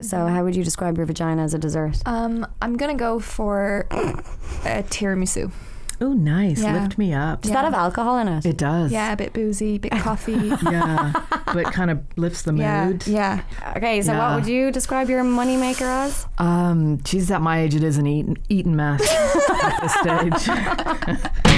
So, how would you describe your vagina as a dessert? Um, I'm gonna go for a tiramisu. Oh, nice. Yeah. Lift me up. Does Yeah. that have alcohol in it? It does. Yeah, a bit boozy, a bit coffee. Yeah. but kind of lifts the yeah, mood. yeah. Okay, so Yeah. what would you describe your moneymaker as? Um, geez, at my age, it is an eating, eating mess at this stage.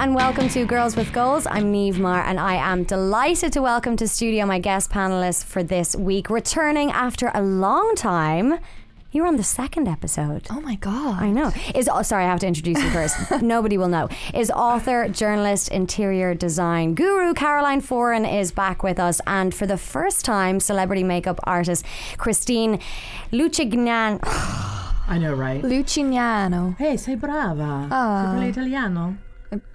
and welcome to Girls with Goals. I'm Niamh Maher and I am delighted to welcome to studio my guest panelists for this week. Returning after a long time. You were on the second episode. Oh my god. I know. Is oh, sorry, I have to introduce you first. Nobody will know. Is author, journalist, interior design guru Caroline Foran is back with us, and for the first time, celebrity makeup artist Christine Lucignan. I know, right? Lucignano. Hey, sei brava. Ah. Parli italiano?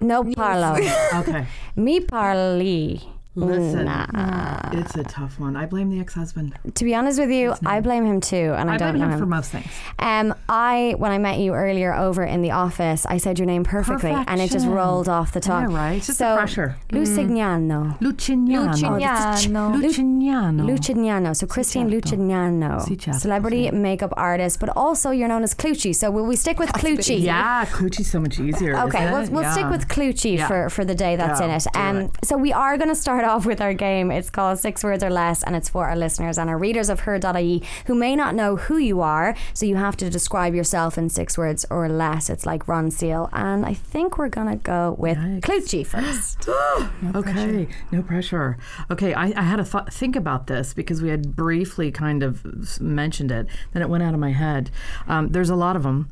No parlo. Okay. Mi parli. Listen, Nah. it's a tough one. I blame the ex-husband. To be honest with you, I blame him too, and I, I don't blame know him him. for most things. Um, I when I met you earlier over in the office, I said your name perfectly, and it just rolled off the tongue. know, right? It's just so, the pressure. Lucignano. Lucignano. Lucignano. Lucignano. Lucignano. So Christine. Lucignano, celebrity makeup artist, but also you're known as Clucci. So will we stick with Clucci? Yeah, Clucci's so much easier. Okay, we'll, we'll Yeah. stick with Clucci Yeah. for, for the day that's in it. Um, it. so we are going to start off with our game. It's called Six Words or Less, and it's for our listeners and our readers of her.ie who may not know who you are. So you have to describe yourself in six words or less. It's like Ronseal. And I think we're going to go with Yikes. Clucci first. okay, no pressure. Okay, I, I had to th- think about this because we had briefly kind of mentioned it. Then it went out of my head. Um, there's a lot of them,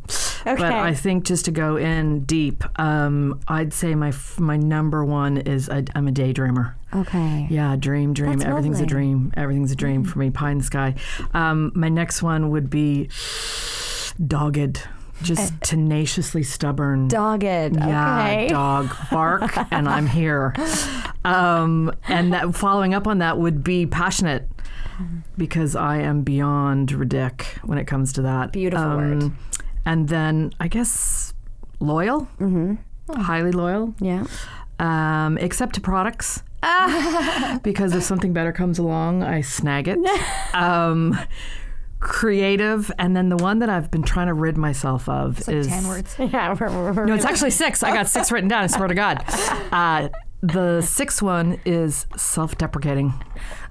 Okay. but I think just to go in deep, um, I'd say my f- my number one is i I'm a daydreamer. Okay. Yeah, dream, dream. That's Everything's lovely. a dream. Everything's a dream for me. Pie in the sky. Um, my next one would be dogged. Just tenaciously stubborn. Dogged. Yeah, okay. dog bark, and I'm here. Um, and that following up on that would be passionate, because I am beyond ridic when it comes to that. Beautiful Um, word. And then I guess loyal, Mm-hmm. highly loyal, Yeah. um, except to products. because if something better comes along, I snag it. um, creative, and then the one that I've been trying to rid myself of It's like is ten words. Yeah. We're, we're, we're no, it's actually six. I got six written down. I swear to God. Uh, the sixth one is self-deprecating.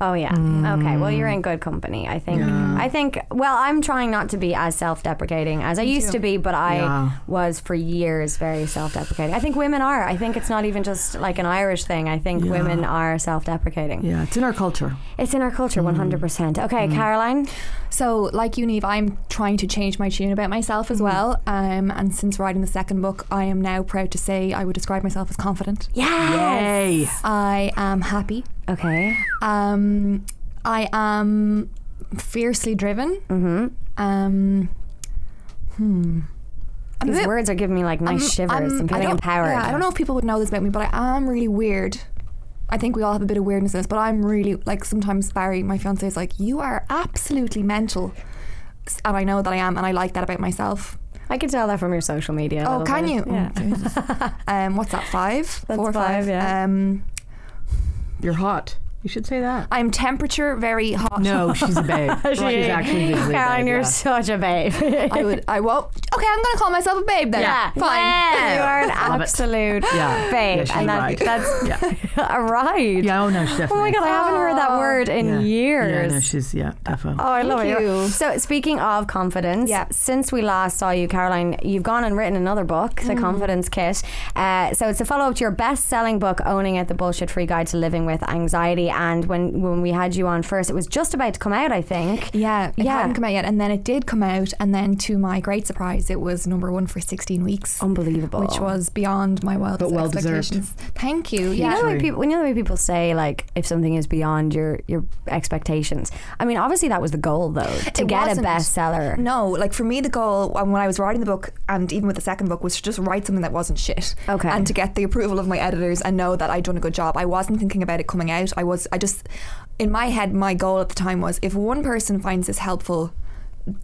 Oh yeah. Okay. Well, you're in good company. I think. Yeah. I think. Well, I'm trying not to be as self-deprecating as I used too. to be, but I Yeah. was for years very self-deprecating. I think women are. I think it's not even just like an Irish thing. I think Yeah. women are self-deprecating. Yeah, it's in our culture. It's in our culture, mm. 100. percent Okay, mm. Caroline. So, like you, Niamh, I'm trying to change my tune about myself as mm. well. Um, and since writing the second book, I am now proud to say I would describe myself as confident. Yes. Yay! I am happy. Okay. Um, I am fiercely driven. Mm-hmm. Um, hmm. I'm These bit- words are giving me like nice I'm- shivers. I'm, I'm- feeling empowered. Yeah, I don't know if people would know this about me, but I am really weird. I think we all have a bit of weirdness in us, but I'm really like sometimes Barry, my fiance, is like, "You are absolutely mental," and I know that I am, and I like that about myself. I can tell that from your social media. Oh, can bit. you? Yeah. Oh, um, what's that? Five, That's Four or five, yeah. Um, You're hot. You should say that. I'm temperature very hot. No, she's a babe. she's actually a Caroline, babe, you're yeah. such a babe. I would. I won't. Okay, I'm gonna call myself a babe then. Yeah, fine. You are an Love it. absolute Yeah. babe, Yeah, she's and that, right. that's Yeah. a ride. Yeah. Oh no, she Oh my god, I haven't heard that word in yeah. years. Yeah, no, she's yeah, definitely. Oh, I love Thank it. you. So, speaking of confidence, Yeah. since we last saw you, Caroline, you've gone and written another book, Mm. The Confidence Kit. Uh, so, it's a follow up to your best selling book, Owning It The Bullshit Free Guide to Living with Anxiety. And when, when we had you on first, it was just about to come out, I think. Yeah, it Yeah. hadn't come out yet, and then it did come out, and then to my great surprise, it was number one for 16 weeks, Unbelievable. which was beyond my wildest But well deserved. Thank you. You Yeah, know the way people, when you know the way people say like if something is beyond your your expectations. I mean, obviously that was the goal though to It get wasn't. a bestseller. No, like for me, the goal um, when I was writing the book, and even with the second book, was to just write something that wasn't shit. Okay. And to get the approval of my editors and know that I'd done a good job. I wasn't thinking about it coming out. I was. I just, in my head, my goal at the time was if one person finds this helpful,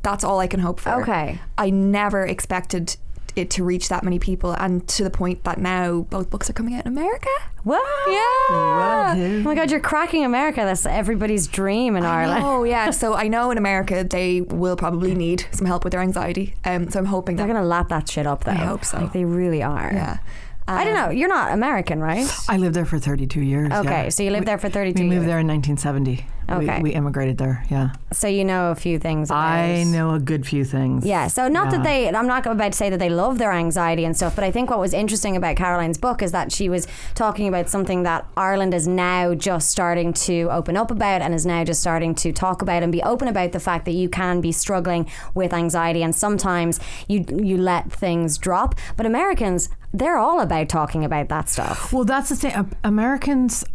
that's all I can hope for. Okay. I never expected it to reach that many people, and to the point that now both books are coming out in America. What? Yeah. Oh my God, you're cracking America. That's everybody's dream in Ireland. Oh yeah, so I know in America they will probably need some help with their anxiety. Um, so I'm hoping They're gonna lap that shit up though. I hope so. Like they really are. yeah. I don't Um, know. You're not American, right? I lived there for 32 years. Okay, yeah. so you lived there for 32 We moved years. there in 1970. Okay. We, we immigrated there. Yeah. So you know a few things. About I know a good few things. Yeah, so not that they, I'm not about to say that they love their anxiety and stuff, but I think what was interesting about Caroline's book is that she was talking about something that Ireland is now just starting to open up about and is now just starting to talk about and be open about the fact that you can be struggling with anxiety and sometimes you you let things drop. But Americans, they're all about talking about that stuff. Well, that's the thing. Americans,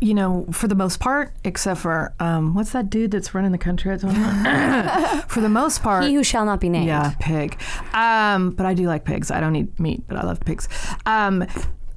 you know, for the most part, except for um, what's that dude that's running the country at the moment? for the most part, He who shall not be named. Yeah, pig. Um, but I do like pigs. I don't eat meat, but I love pigs. Um,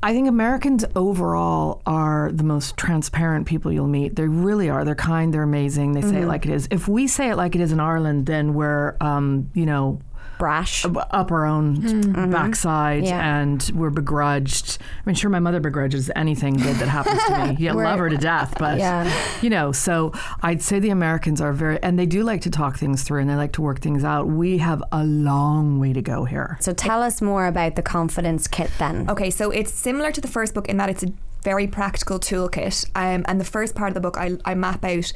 I think Americans overall are the most transparent people you'll meet. They really are. They're kind. They're amazing. They say it like it is. If we say it like it is in Ireland, then we're, um, you know, Brash. up our own backside Yeah. and we're begrudged. I mean, sure, my mother begrudges anything good that happens to me. You love her to death, but Yeah. you know. So I'd say the Americans are very, and they do like to talk things through and they like to work things out. We have a long way to go here. So tell us more about the confidence kit then. Okay, so it's similar to the first book in that it's a very practical toolkit. Um, and the first part of the book, I, I map out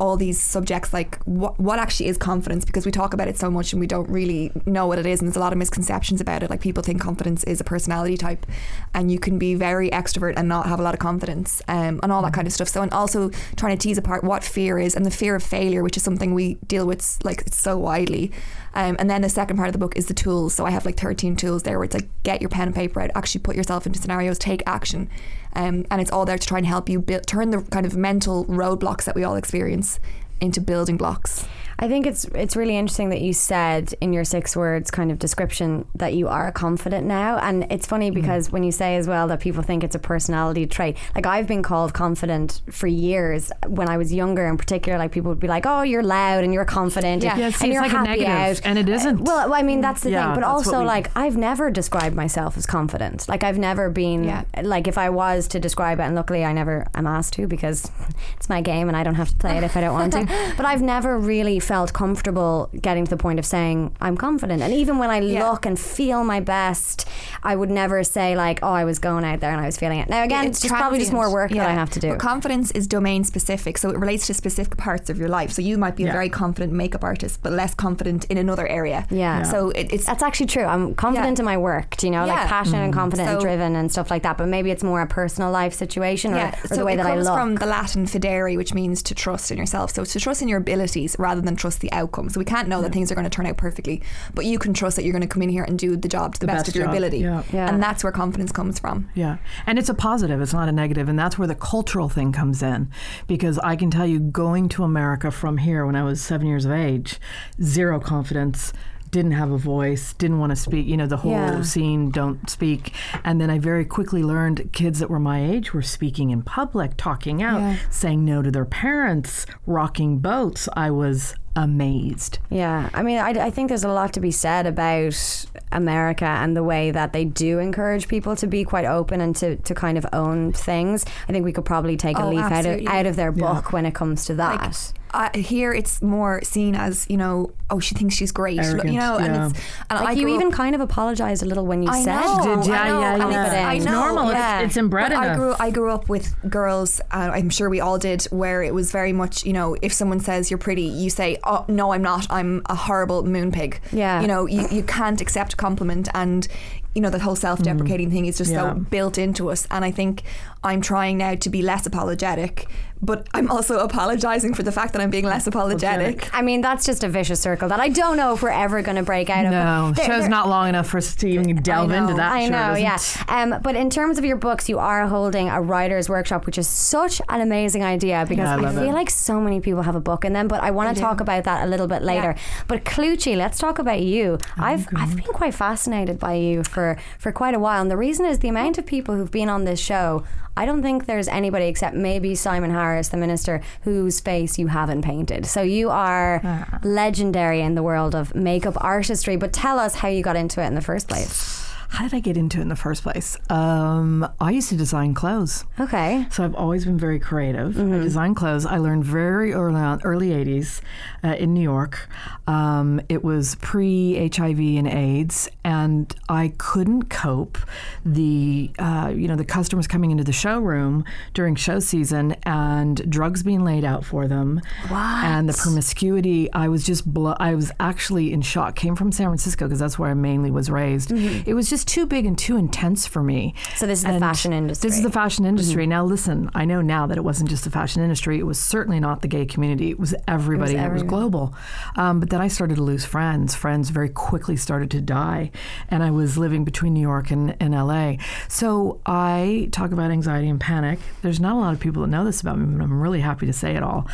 all these subjects like what, what actually is confidence? Because we talk about it so much and we don't really know what it is and there's a lot of misconceptions about it. Like people think confidence is a personality type and you can be very extrovert and not have a lot of confidence um, and all that kind of stuff. So and also trying to tease apart what fear is and the fear of failure which is something we deal with like so widely. Um, and then the second part of the book is the tools. So I have like 13 tools there where it's like get your pen and paper out actually put yourself into scenarios take action um, and it's all there to try and help you build, turn the kind of mental roadblocks that we all experience into building blocks. I think it's it's really interesting that you said in your six words kind of description that you are confident now, and it's funny mm-hmm. because when you say as well that people think it's a personality trait. Like I've been called confident for years when I was younger, in particular. Like people would be like, "Oh, you're loud and you're confident, Yeah. and, Yeah, it and you're like a happy negative, out." and it uh, isn't. Well, I mean that's the Yeah, thing, but also we- like I've never described myself as confident. Like I've never been Yeah. like if I was to describe it, and luckily I never am asked to because it's my game and I don't have to play it if I don't want to. But I've never really felt comfortable getting to the point of saying I'm confident. And even when I Yeah. look and feel my best, I would never say like, oh, I was going out there and I was feeling it. Now again, it's, just probably just more work that I have to do. But confidence is domain specific, so it relates to specific parts of your life. So you might be a very confident makeup artist, but less confident in another area. Yeah. Yeah. So it, it's That's actually true. I'm confident Yeah. in my work, do you know, like Yeah. passionate and mm. confident and driven and stuff like that. But maybe it's more a personal life situation or, yeah, or so the way it that I comes look. from the Latin fidere, which means to trust in yourself. So it's to trust in your abilities rather than trust the outcome. So we can't know that things are going to turn out perfectly, but you can trust that you're going to come in here and do the job to the, The best, best of your job. ability. Yeah. Yeah. And that's where confidence comes from. Yeah. And it's a positive, it's not a negative. And that's where the cultural thing comes in. Because I can tell you, going to America from here when I was seven years of age, zero confidence. Didn't have a voice, didn't want to speak, you know, the whole Yeah. scene, don't speak. And then I very quickly learned kids that were my age were speaking in public, talking out, Yeah. saying no to their parents, rocking boats. I was amazed. Yeah, I mean, I, I think there's a lot to be said about America and the way that they do encourage people to be quite open and to, to kind of own things. I think we could probably take a Oh, leaf out of, out of their Yeah. book when it comes to that. Like, uh, here it's more seen as you know, oh, she thinks she's great, Arrogant, you know, and yeah. it's and like I you grew even up- kind of apologized a little when you I said know, Did- yeah, I know, yeah, and yeah. it's- I It's know, normal. It's- yeah. it's inbred in I grew I grew up with girls. Uh, I'm sure we all did, where it was very much you know, if someone says you're pretty, you say, oh no, I'm not. I'm a horrible moon pig. Yeah. you know, you, you can't accept a compliment and. You know, the whole self deprecating thing is just Yeah. so built into us. And I think I'm trying now to be less apologetic, but I'm also apologizing for the fact that I'm being less apologetic. I mean, that's just a vicious circle that I don't know if we're ever going to break out of. No, There- show's there- not long enough for us to even delve I into that. I sure know, yeah. Um, but in terms of your books, you are holding a writer's workshop, which is such an amazing idea because Yeah, I I, feel it. like so many people have a book in them. But I want They to do. talk about that a little bit later. But Clucci, let's talk about you. I've I've been quite fascinated by you for for for quite a while. And the reason is the amount of people who've been on this show. I don't think there's anybody except maybe Simon Harris, the minister, whose face you haven't painted. So you are ah. legendary in the world of makeup artistry. But tell us how you got into it in the first place. How did I get into it in the first place? Um, I used to design clothes. Okay. So I've always been very creative. I design clothes. I learned very early on, early 80s uh, in New York. Um, it was pre HIV and AIDS, and I couldn't cope. The uh, you know the customers coming into the showroom during show season and drugs being laid out for them, and the promiscuity. I was just blo- I was actually in shock. Came from San Francisco because that's where I mainly was raised. It was just too big and too intense for me. So this is the fashion industry. This is the fashion industry. Mm-hmm. Now, listen, I know now that it wasn't just the fashion industry. It was certainly not the gay community. It was everybody. It was, everyone. global. Um, but then I started to lose friends. Friends very quickly started to die. And I was living between New York and, and LA. So I talk about anxiety and panic. There's not a lot of people that know this about me, but I'm really happy to say it all.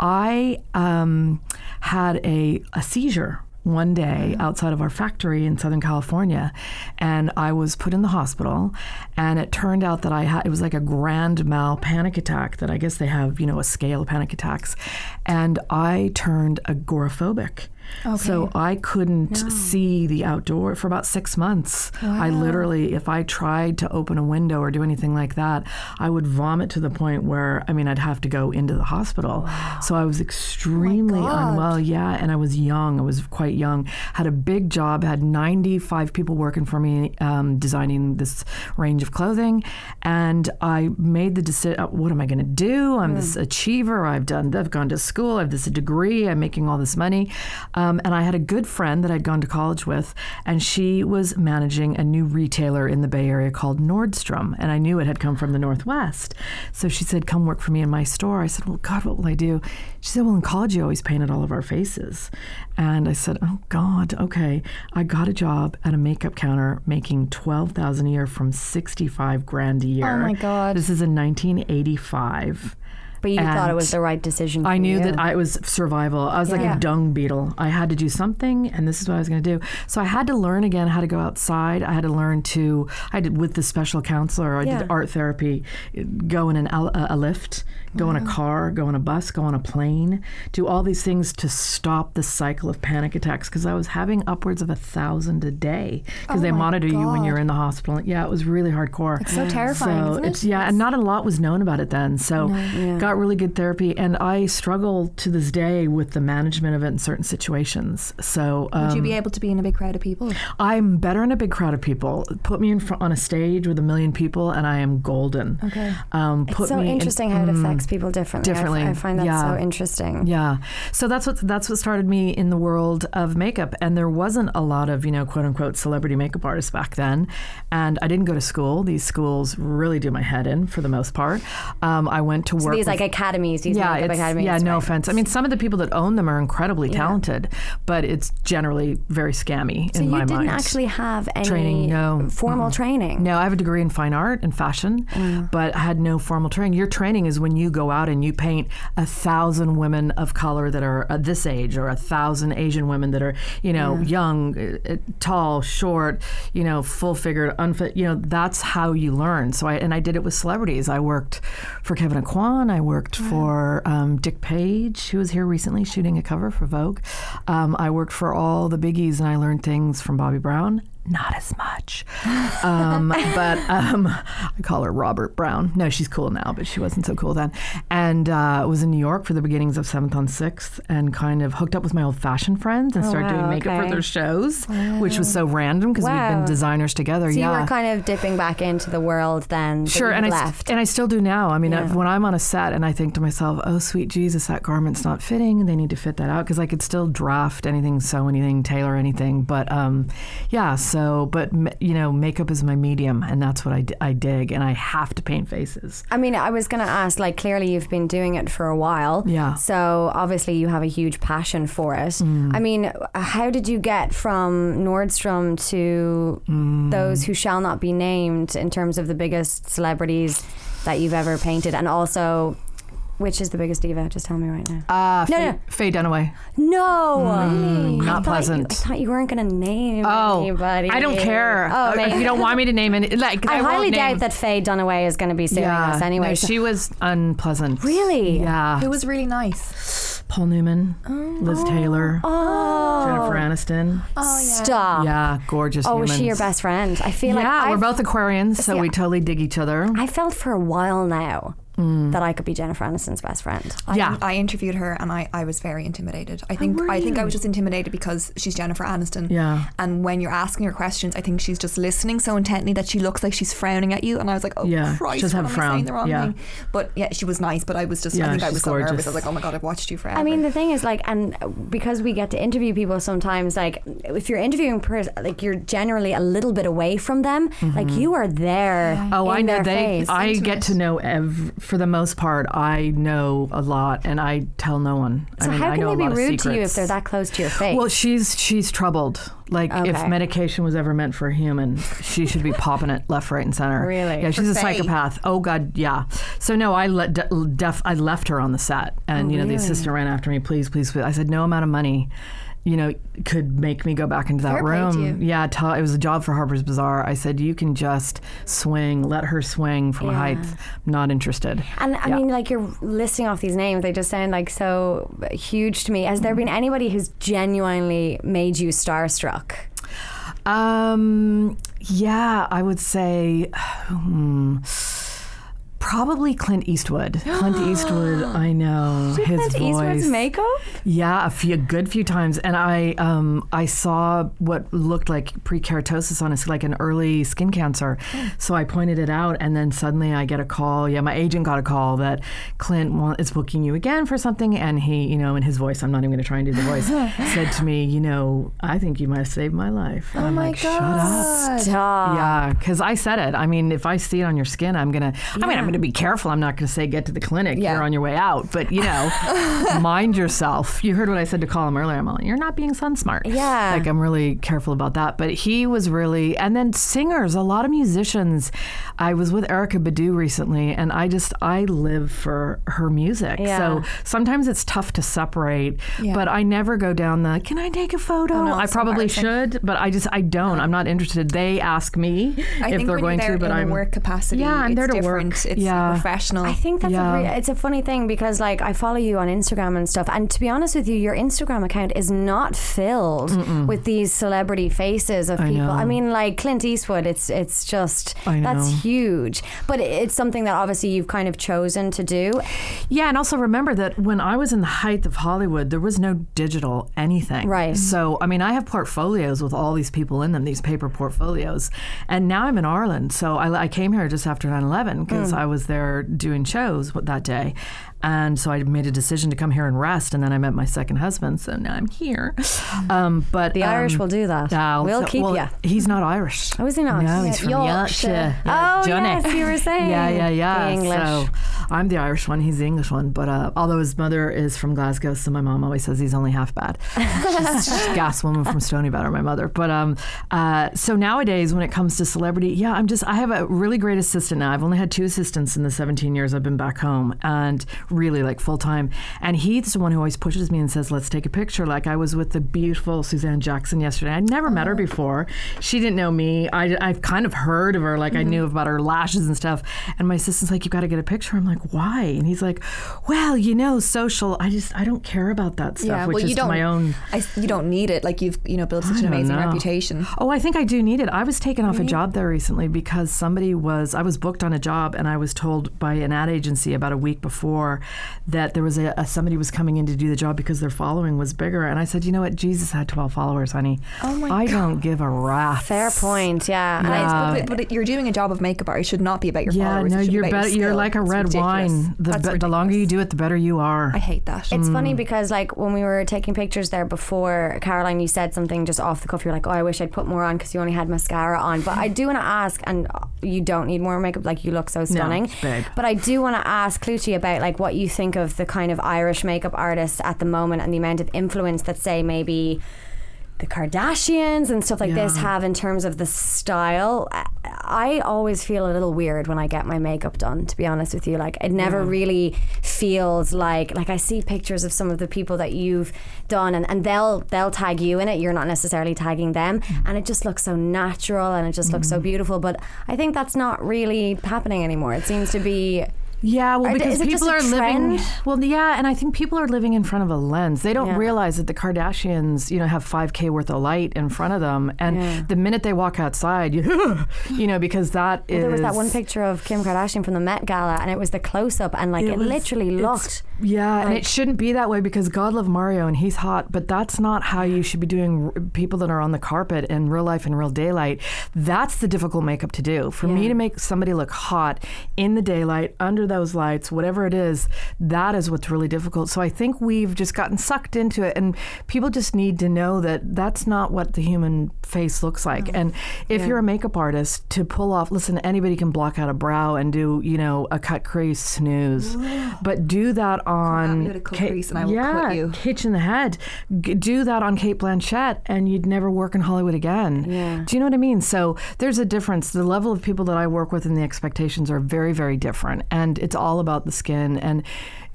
I um, had a, a seizure one day mm-hmm. outside of our factory in Southern California, and I was put in the hospital. And it turned out that I had it was like a grand mal panic attack. That I guess they have you know a scale of panic attacks, and I turned agoraphobic. So I couldn't see the outdoor for about six months. I literally, if I tried to open a window or do anything like that, I would vomit to the point where I mean I'd have to go into the hospital. So I was extremely God. unwell. Yeah, and I was young. I was quite young. Had a big job. Had 95 people working for me, um, designing this range of clothing, and I made the decision. What am I going to do? I'm this achiever. I've done. I've gone to school. I have this degree. I'm making all this money, um, and I had a good friend that I'd gone to college with, and she was managing a new retailer in the Bay Area called Nordstrom, and I knew it had come from the Northwest. So she said, "Come work for me in my store." I said, "Well, God, what will I do?" She said, "Well, in college you always painted all of our faces," and I said, "Oh God, okay." I got a job at a makeup counter making twelve thousand a year from sixty-five grand a year. Oh, my God. This is in nineteen eighty-five. But you thought it was the right decision. For I knew you. that I was survival. I was like a dung beetle. I had to do something, and this is what I was going to do. So I had to learn again how to go outside. I had to learn to. I did with the special counselor. I Yeah. did art therapy. Go in an ele- a lift, go in a car, go on a bus, go on a plane. Do all these things to stop the cycle of panic attacks because I was having upwards of a thousand a day because Oh they my monitor you when you're in the hospital. Yeah, it was really hardcore. It's so terrifying, So isn't it? it's yeah, and not a lot was known about it then. So got really good therapy, and I struggle to this day with the management of it in certain situations. So um, Would you be able to be in a big crowd of people? I'm better in a big crowd of people. Put me in front on a stage with a million people, and I am golden. Okay. Um, It's so me in- interesting how it affects people differently. Differently. I, find that Yeah. so interesting. Yeah. So that's what that's what started me in the world of makeup. And there wasn't a lot of, you know, quote unquote celebrity makeup artists back then. And I didn't go to school. These schools really do my head in for the most part. Um, I went to So work these with- like academies, these yeah, makeup academies. yeah, no right? offense. I mean, some of the people that own them are incredibly talented, but it's generally very scammy So in you my didn't actually have any Training, no. formal training. No, I have a degree in fine art and fashion, but I had no formal training. Your training is when you go out and you paint a thousand women of color that are uh, this age, or a thousand Asian women that are, you know, young, uh, uh, tall, short, you know, full figured, unfit. You know, that's how you learn. So I and I did it with celebrities. I worked for Kevyn Aucoin. I worked for um, Dick Page, who was here recently shooting a cover for Vogue. Um, I worked for all the biggies, and I learned things from Bobbi Brown. Not as much, um, but um, I call her Robert Brown. No, she's cool now, but she wasn't so cool then. And uh, was in New York for the beginnings of Seventh on Sixth, and kind of hooked up with my old fashioned friends and Oh, started wow, doing makeup okay. for their shows, which was so random because we'd Wow. been designers together. So yeah, you were kind of dipping back into the world then. Sure, you'd and I, left. and I still do now. I mean, Yeah. when I'm on a set and I think to myself, "Oh, sweet Jesus, that garment's not fitting," they need to fit that out because I could still draft anything, sew anything, tailor anything. But um, yeah, so but you know, makeup is my medium, and that's what I, d- I dig, and I have to paint faces. I mean, I was going to ask, like, clearly you've been doing it for a while. Yeah. So obviously you have a huge passion for it. Mm. I mean, how did you get from Nordstrom to Mm. those who shall not be named in terms of the biggest celebrities that you've ever painted? And also, Which is the biggest diva? Just tell me right now. Uh, No, Faye, no. Faye Dunaway. No, Mm, I not thought pleasant. You, I thought you weren't going to name Oh, anybody. I don't care. Oh, Uh, if you don't want me to name it, like I, I, won't highly name. doubt that Faye Dunaway is going to be suing Yeah, us anyway. no, so- she was unpleasant. Really? Yeah. It was really nice. Paul Newman, Liz Taylor, oh, Jennifer Aniston. Oh yeah. stop. Yeah, gorgeous. Oh, was humans. she your best friend? I feel like Yeah, we're I've- both Aquarians, so See, we totally dig each other. I felt for a while now Mm. that I could be Jennifer Aniston's best friend. I, Yeah. I interviewed her and I, I was very intimidated. I oh, think I think I was just intimidated because she's Jennifer Aniston. Yeah. And when you're asking her questions, I think she's just listening so intently that she looks like she's frowning at you. And I was like, oh Yeah, she Christ, does what have am a I saying frown. the wrong Yeah. thing? But yeah, she was nice. But I was just I Yeah, think I she's was so nervous. gorgeous. I was like, oh my god, I've watched you forever. I mean, the thing is, like, and because we get to interview people sometimes, like, if you're interviewing, pers- like, you're generally a little bit away from them. Like, mm-hmm. you are there. Oh, I know their they. face. I Intimate. get to know ev- for the most part. I know a lot, and I tell no one. so I mean, how I can know they be rude to you if they're that close to your face? Well, she's she's troubled. Like if medication was ever meant for a human, she should be popping it left, right, and center. Really? Yeah, she's For a Faye? psychopath. Oh God, yeah. So no, I let def- I left her on the set, and Oh, you know really? the assistant ran after me. Please, please, please. I said no amount of money. You know, could make me go back into that Fair room. Yeah, it was a job for Harper's Bazaar. I said you can just swing, let her swing from Yeah. height. Not interested. And I Yeah. mean, like you're listing off these names, they just sound like so huge to me. Has there been anybody who's genuinely made you starstruck? Um, yeah, I would say hmm, probably Clint Eastwood. Clint Eastwood, I know his Clint voice. Eastwood's makeup? Yeah, a few a good few times, and I um I saw what looked like prekeratosis on his like an early skin cancer, so I pointed it out, and then suddenly I get a call. Yeah, my agent got a call that Clint is booking you again for something, and he, you know, in his voice, I'm not even going to try and do the voice, said to me, you know, I think you might have saved my life. And oh I'm my like, god. shut up. Stop. Yeah, because I said it. I mean, if I see it on your skin, I'm gonna. I mean, I'm gonna be careful. I'm not gonna say get to the clinic. Yeah. You're on your way out, but you know, mind yourself. You heard what I said to Colin earlier. I'm like, you're not being sun smart. Yeah. like I'm really careful about that. But he was really, and then singers, a lot of musicians. I was with Erykah Badu recently, and I just I live for her music. Yeah. So sometimes it's tough to separate. Yeah. But I never go down the. Can I take a photo? Oh, no, I probably should, but I just I don't. I'm not interested. They ask me I if they're going to, but in I'm work capacity, Yeah, I'm it's there to different. work. It's Yeah. professional. I think that's Yeah. a re- it's a funny thing because like I follow you on Instagram and stuff, and to be honest with you, your Instagram account is not filled with these celebrity faces of I people. know. I mean, like Clint Eastwood, it's it's just that's huge, but it's something that obviously you've kind of chosen to do. Yeah, and also remember that when I was in the height of Hollywood, there was no digital anything. Right. So, I mean, I have portfolios with all these people in them, these paper portfolios. And now I'm in Ireland. So I, I came here just after 9 11 because Hmm. I was there doing shows that day. And so I made a decision to come here and rest. And then I met my second husband. So now I'm here. Um, but The um, Irish will do that. yeah, we'll keep well, you. He's not Irish. Oh, is he not? No, he's from Yorkshire. Yorkshire. Yeah, oh, Johnny. yes, you were saying. Yeah, yeah, yeah. The English. So I'm the Irish one. He's the English one. But uh, although his mother is from Glasgow, so my mom always says he's only half bad. she's, she's a gas woman from Stoneybatter, my mother. But um, uh, so nowadays, when it comes to celebrity, yeah, I'm just I have a really great assistant now. I've only had two assistants in the 17 years I've been back home, and really like full time. And he's the one who always pushes me and says, "Let's take a picture." Like I was with the beautiful Suzanne Jackson yesterday. I'd never met her oh. before. She didn't know me. I, I've kind of heard of her. Like I mm-hmm. knew about her lashes and stuff. And my assistant's like, "You got to get a picture." I'm like, "Why?" And he's like, "Well, you know, social. I just I don't care about that stuff, yeah, which well, is you to don't. my own." I, you don't need it. Like you've you know built such an amazing know. reputation. Oh, I think I do need it. I was taken off a job there recently because somebody was, I was booked on a job and I was told by an ad agency about a week before that there was a, a somebody was coming in to do the job because their following was bigger. And I said, you know what? Jesus had 12 followers, honey. Oh my I don't give a rat's. Fair point. Yeah. And And I- it's, but, but you're doing a job of makeup art. It should not be about your Yeah, followers. no, it should be you're about your. You're like a red wine. The, be- the longer you do it, the better you are. I hate that. It's Mm. funny because like when we were taking pictures there before, Caroline, you said something just off the cuff. You're like, "Oh, I wish I'd put more on because you only had mascara on." But I do want to ask, and you don't need more makeup. Like you look so stunning. But I do want to ask Clucci about like what you think of the kind of Irish makeup artists at the moment and the amount of influence that say maybe the Kardashians and stuff like this have in terms of the style. I- always feel a little weird when I get my makeup done. To be honest with you, like it never really feels like like I see pictures of some of the people that you've done, and, and they'll they'll tag you in it. You're not necessarily tagging them, mm. and it just looks so natural and it just looks so mm. beautiful. But I think that's not really happening anymore. It seems to be. Yeah, well, because is it people a are living. Well, yeah, and I think people are living in front of a lens. They don't Yeah. realize that the Kardashians, you know, have 5K worth of light in front of them, and Yeah. the minute they walk outside, you, you know, because that is. Well, there was that one picture of Kim Kardashian from the Met Gala, and it was the close up, and like it, was- literally looked. Yeah, and it shouldn't be that way because God love Mario and he's hot, but that's not how you should be doing r- people that are on the carpet in real life in real daylight. That's the difficult makeup to do. For me to make somebody look hot in the daylight, under those lights, whatever it is, that is what's really difficult. So I think we've just gotten sucked into it and people just need to know that that's not what the human face looks like. And if you're a makeup artist to pull off, listen, anybody can block out a brow and do, you know, a cut crease snooze. But do that on me with a cut Kate- crease and I will yeah, hitch in the head. G- do that on Cate Blanchett, and you'd never work in Hollywood again. Yeah. Do you know what I mean? So there's a difference. The level of people that I work with and the expectations are very, very different, and it's all about the skin and.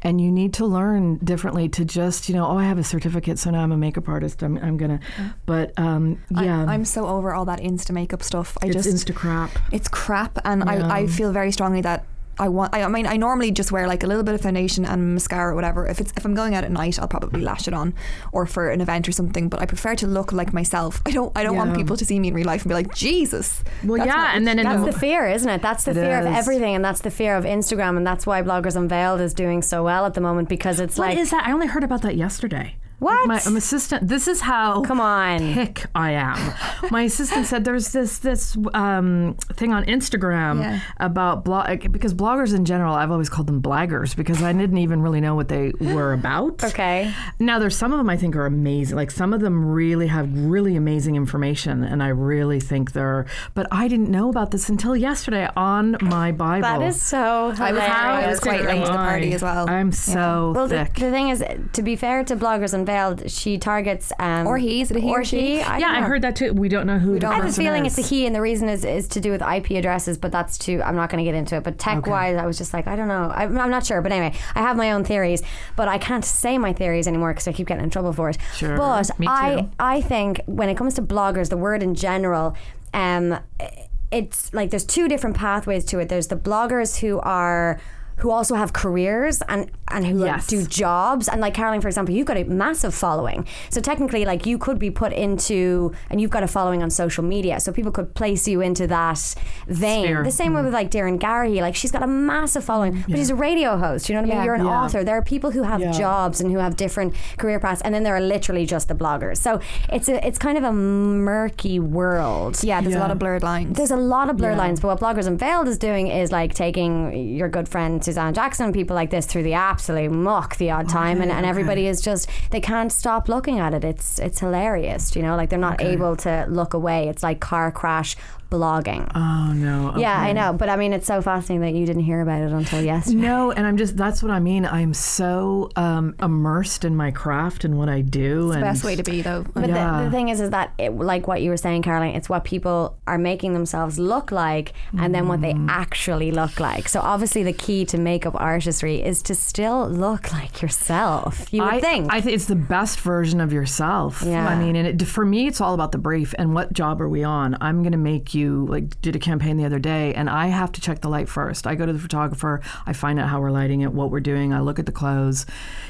And you need to learn differently to just, you know, oh, I have a certificate, so now I'm a makeup artist. I'm, I'm gonna, but um, yeah, I, am so over all that Insta makeup stuff. I it's just insta crap. it's crap, and Yeah. I, I feel very strongly that. I want. I, I mean, I normally just wear like a little bit of foundation and mascara, or whatever. If it's if I'm going out at night, I'll probably lash it on, or for an event or something. But I prefer to look like myself. I don't. I don't want people to see me in real life and be like, Jesus. Well, that's yeah, and then in you the That's the fear, isn't it? That's the It fear of everything, and that's the fear of Instagram, and that's why Bloggers Unveiled is doing so well at the moment because it's What like, What is that? I only heard about that yesterday. What? My um, assistant. This is how. come on, Hick I am. My assistant said there's this this um, thing on Instagram Yeah. about blog because bloggers in general I've always called them blaggers because I didn't even really know what they were about. okay, Now there's some of them I think are amazing. Like some of them really have really amazing information, and I really think they're. But I didn't know about this until yesterday on my Bible. that is so I was, hilarious. I was quite late to the party as well. I'm so Well, the, thick. the thing is, to be fair to Bloggers Unveiled, she targets um, Or he, is it a he or or she? I yeah, I heard that too. We don't know who. don't I have a feeling is. it's a he, and the reason is is to do with IP addresses, but that's too. I'm not going to get into it. But tech wise, I was just like, I don't know. I'm, I'm not sure. But anyway, I have my own theories, but I can't say my theories anymore because I keep getting in trouble for it. Sure. But Me I. I think when it comes to bloggers, the word in general, um, it's like there's two different pathways to it. There's the bloggers who are who also have careers and and who like, do jobs. And like Caroline for example you've got a massive following. So technically like you could be put into and you've got a following on social media. So people could place you into that vein. Sphere. the same way mm-hmm. with like Doireann Garrihy like she's got a massive following but he's a radio host. You know what I mean? Yeah. you're an Yeah. author. There are people who have Yeah. jobs and who have different career paths and then there are literally just the bloggers. So it's a it's kind of a murky world. Yeah, there's a lot of blurred lines. there's a lot of blurred Yeah. lines, but what Bloggers Unveiled is doing is like taking your good friend Suzanne Jackson and people like this through the absolute muck the odd oh, time, and, and everybody is just they can't stop looking at it. It's it's hilarious, you know, like they're not able to look away. It's like car crash blogging. Oh no. Yeah, I know, but I mean, it's so fascinating that you didn't hear about it until yesterday. No, and I'm just that's what I mean. I'm so um, immersed in my craft and what I do. the and best way to be, though. But Yeah. the, the thing is, is that it, like what you were saying, Caroline, it's what people are making themselves look like, and then what they Mm. actually look like. So obviously, the key to makeup artistry is to still look like yourself. You would I think. I think it's the best version of yourself. Yeah. I mean, and it, for me, it's all about the brief and what job are we on. I'm going to make you like did a campaign the other day, and I have to check the light first. I go to the photographer, I find out how we're lighting it, what we're doing. I look at the clothes.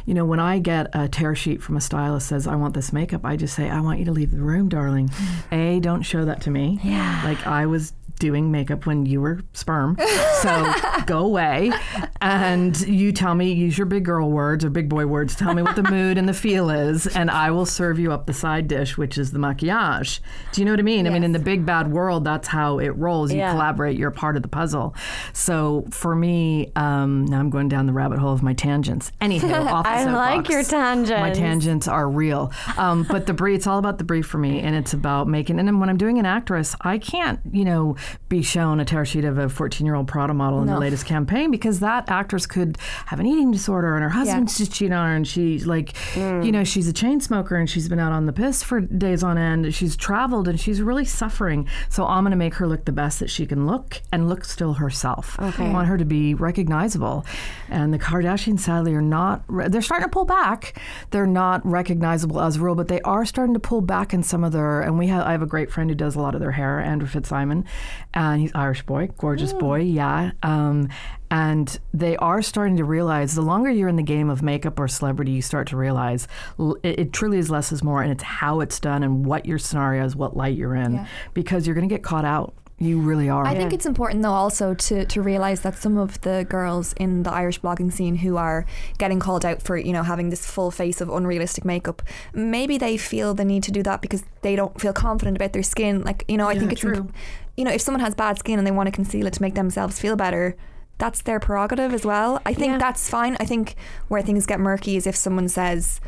You know, when I get a tear sheet from a stylist says I want this makeup, I just say I want you to leave the room, darling. Mm. a, don't show that to me. Yeah. Like I was doing makeup when you were sperm. So go away. And you tell me, use your big girl words or big boy words, tell me what the mood and the feel is, and I will serve you up the side dish, which is the maquillage. Do you know what I mean? I mean, in the big bad world, that's how it rolls. You Yeah. collaborate, you're part of the puzzle. So for me, um, now I'm going down the rabbit hole of my tangents. Anywho, off the I like soapbox. your tangents. My tangents are real. Um, but the brief, it's all about the brief for me, and it's about making. And then when I'm doing an actress, I can't, you know, be shown a tear sheet of a 14 year old Prada model in the latest campaign because that actress could have an eating disorder and her husband's just cheating on her, and she's like, you mm. know, she's a chain smoker and she's been out on the piss for days on end. She's traveled and she's really suffering. So I'm going to make her look the best that she can look and look still herself. Okay. I want her to be recognizable. And the Kardashians, sadly, are not, re- they're starting to pull back. They're not recognizable as real, but they are starting to pull back in some of their, and we have, I have a great friend who does a lot of their hair, Andrew Fitzsimons, and he's Irish boy, gorgeous boy, yeah. Um, and they are starting to realize the longer you're in the game of makeup or celebrity, you start to realize l- it, it truly is less is more, and it's how it's done and what your scenario is, what light you're in, Yeah. because you're going to get caught out. You really are. I think it's important though also to to realize that some of the girls in the Irish blogging scene who are getting called out for you know having this full face of unrealistic makeup, maybe they feel the need to do that because they don't feel confident about their skin. Like you know, I Yeah, think it's true. imp- you know if someone has bad skin and they want to conceal it to make themselves feel better. That's their prerogative as well. I think Yeah. that's fine. I think where things get murky is if someone says,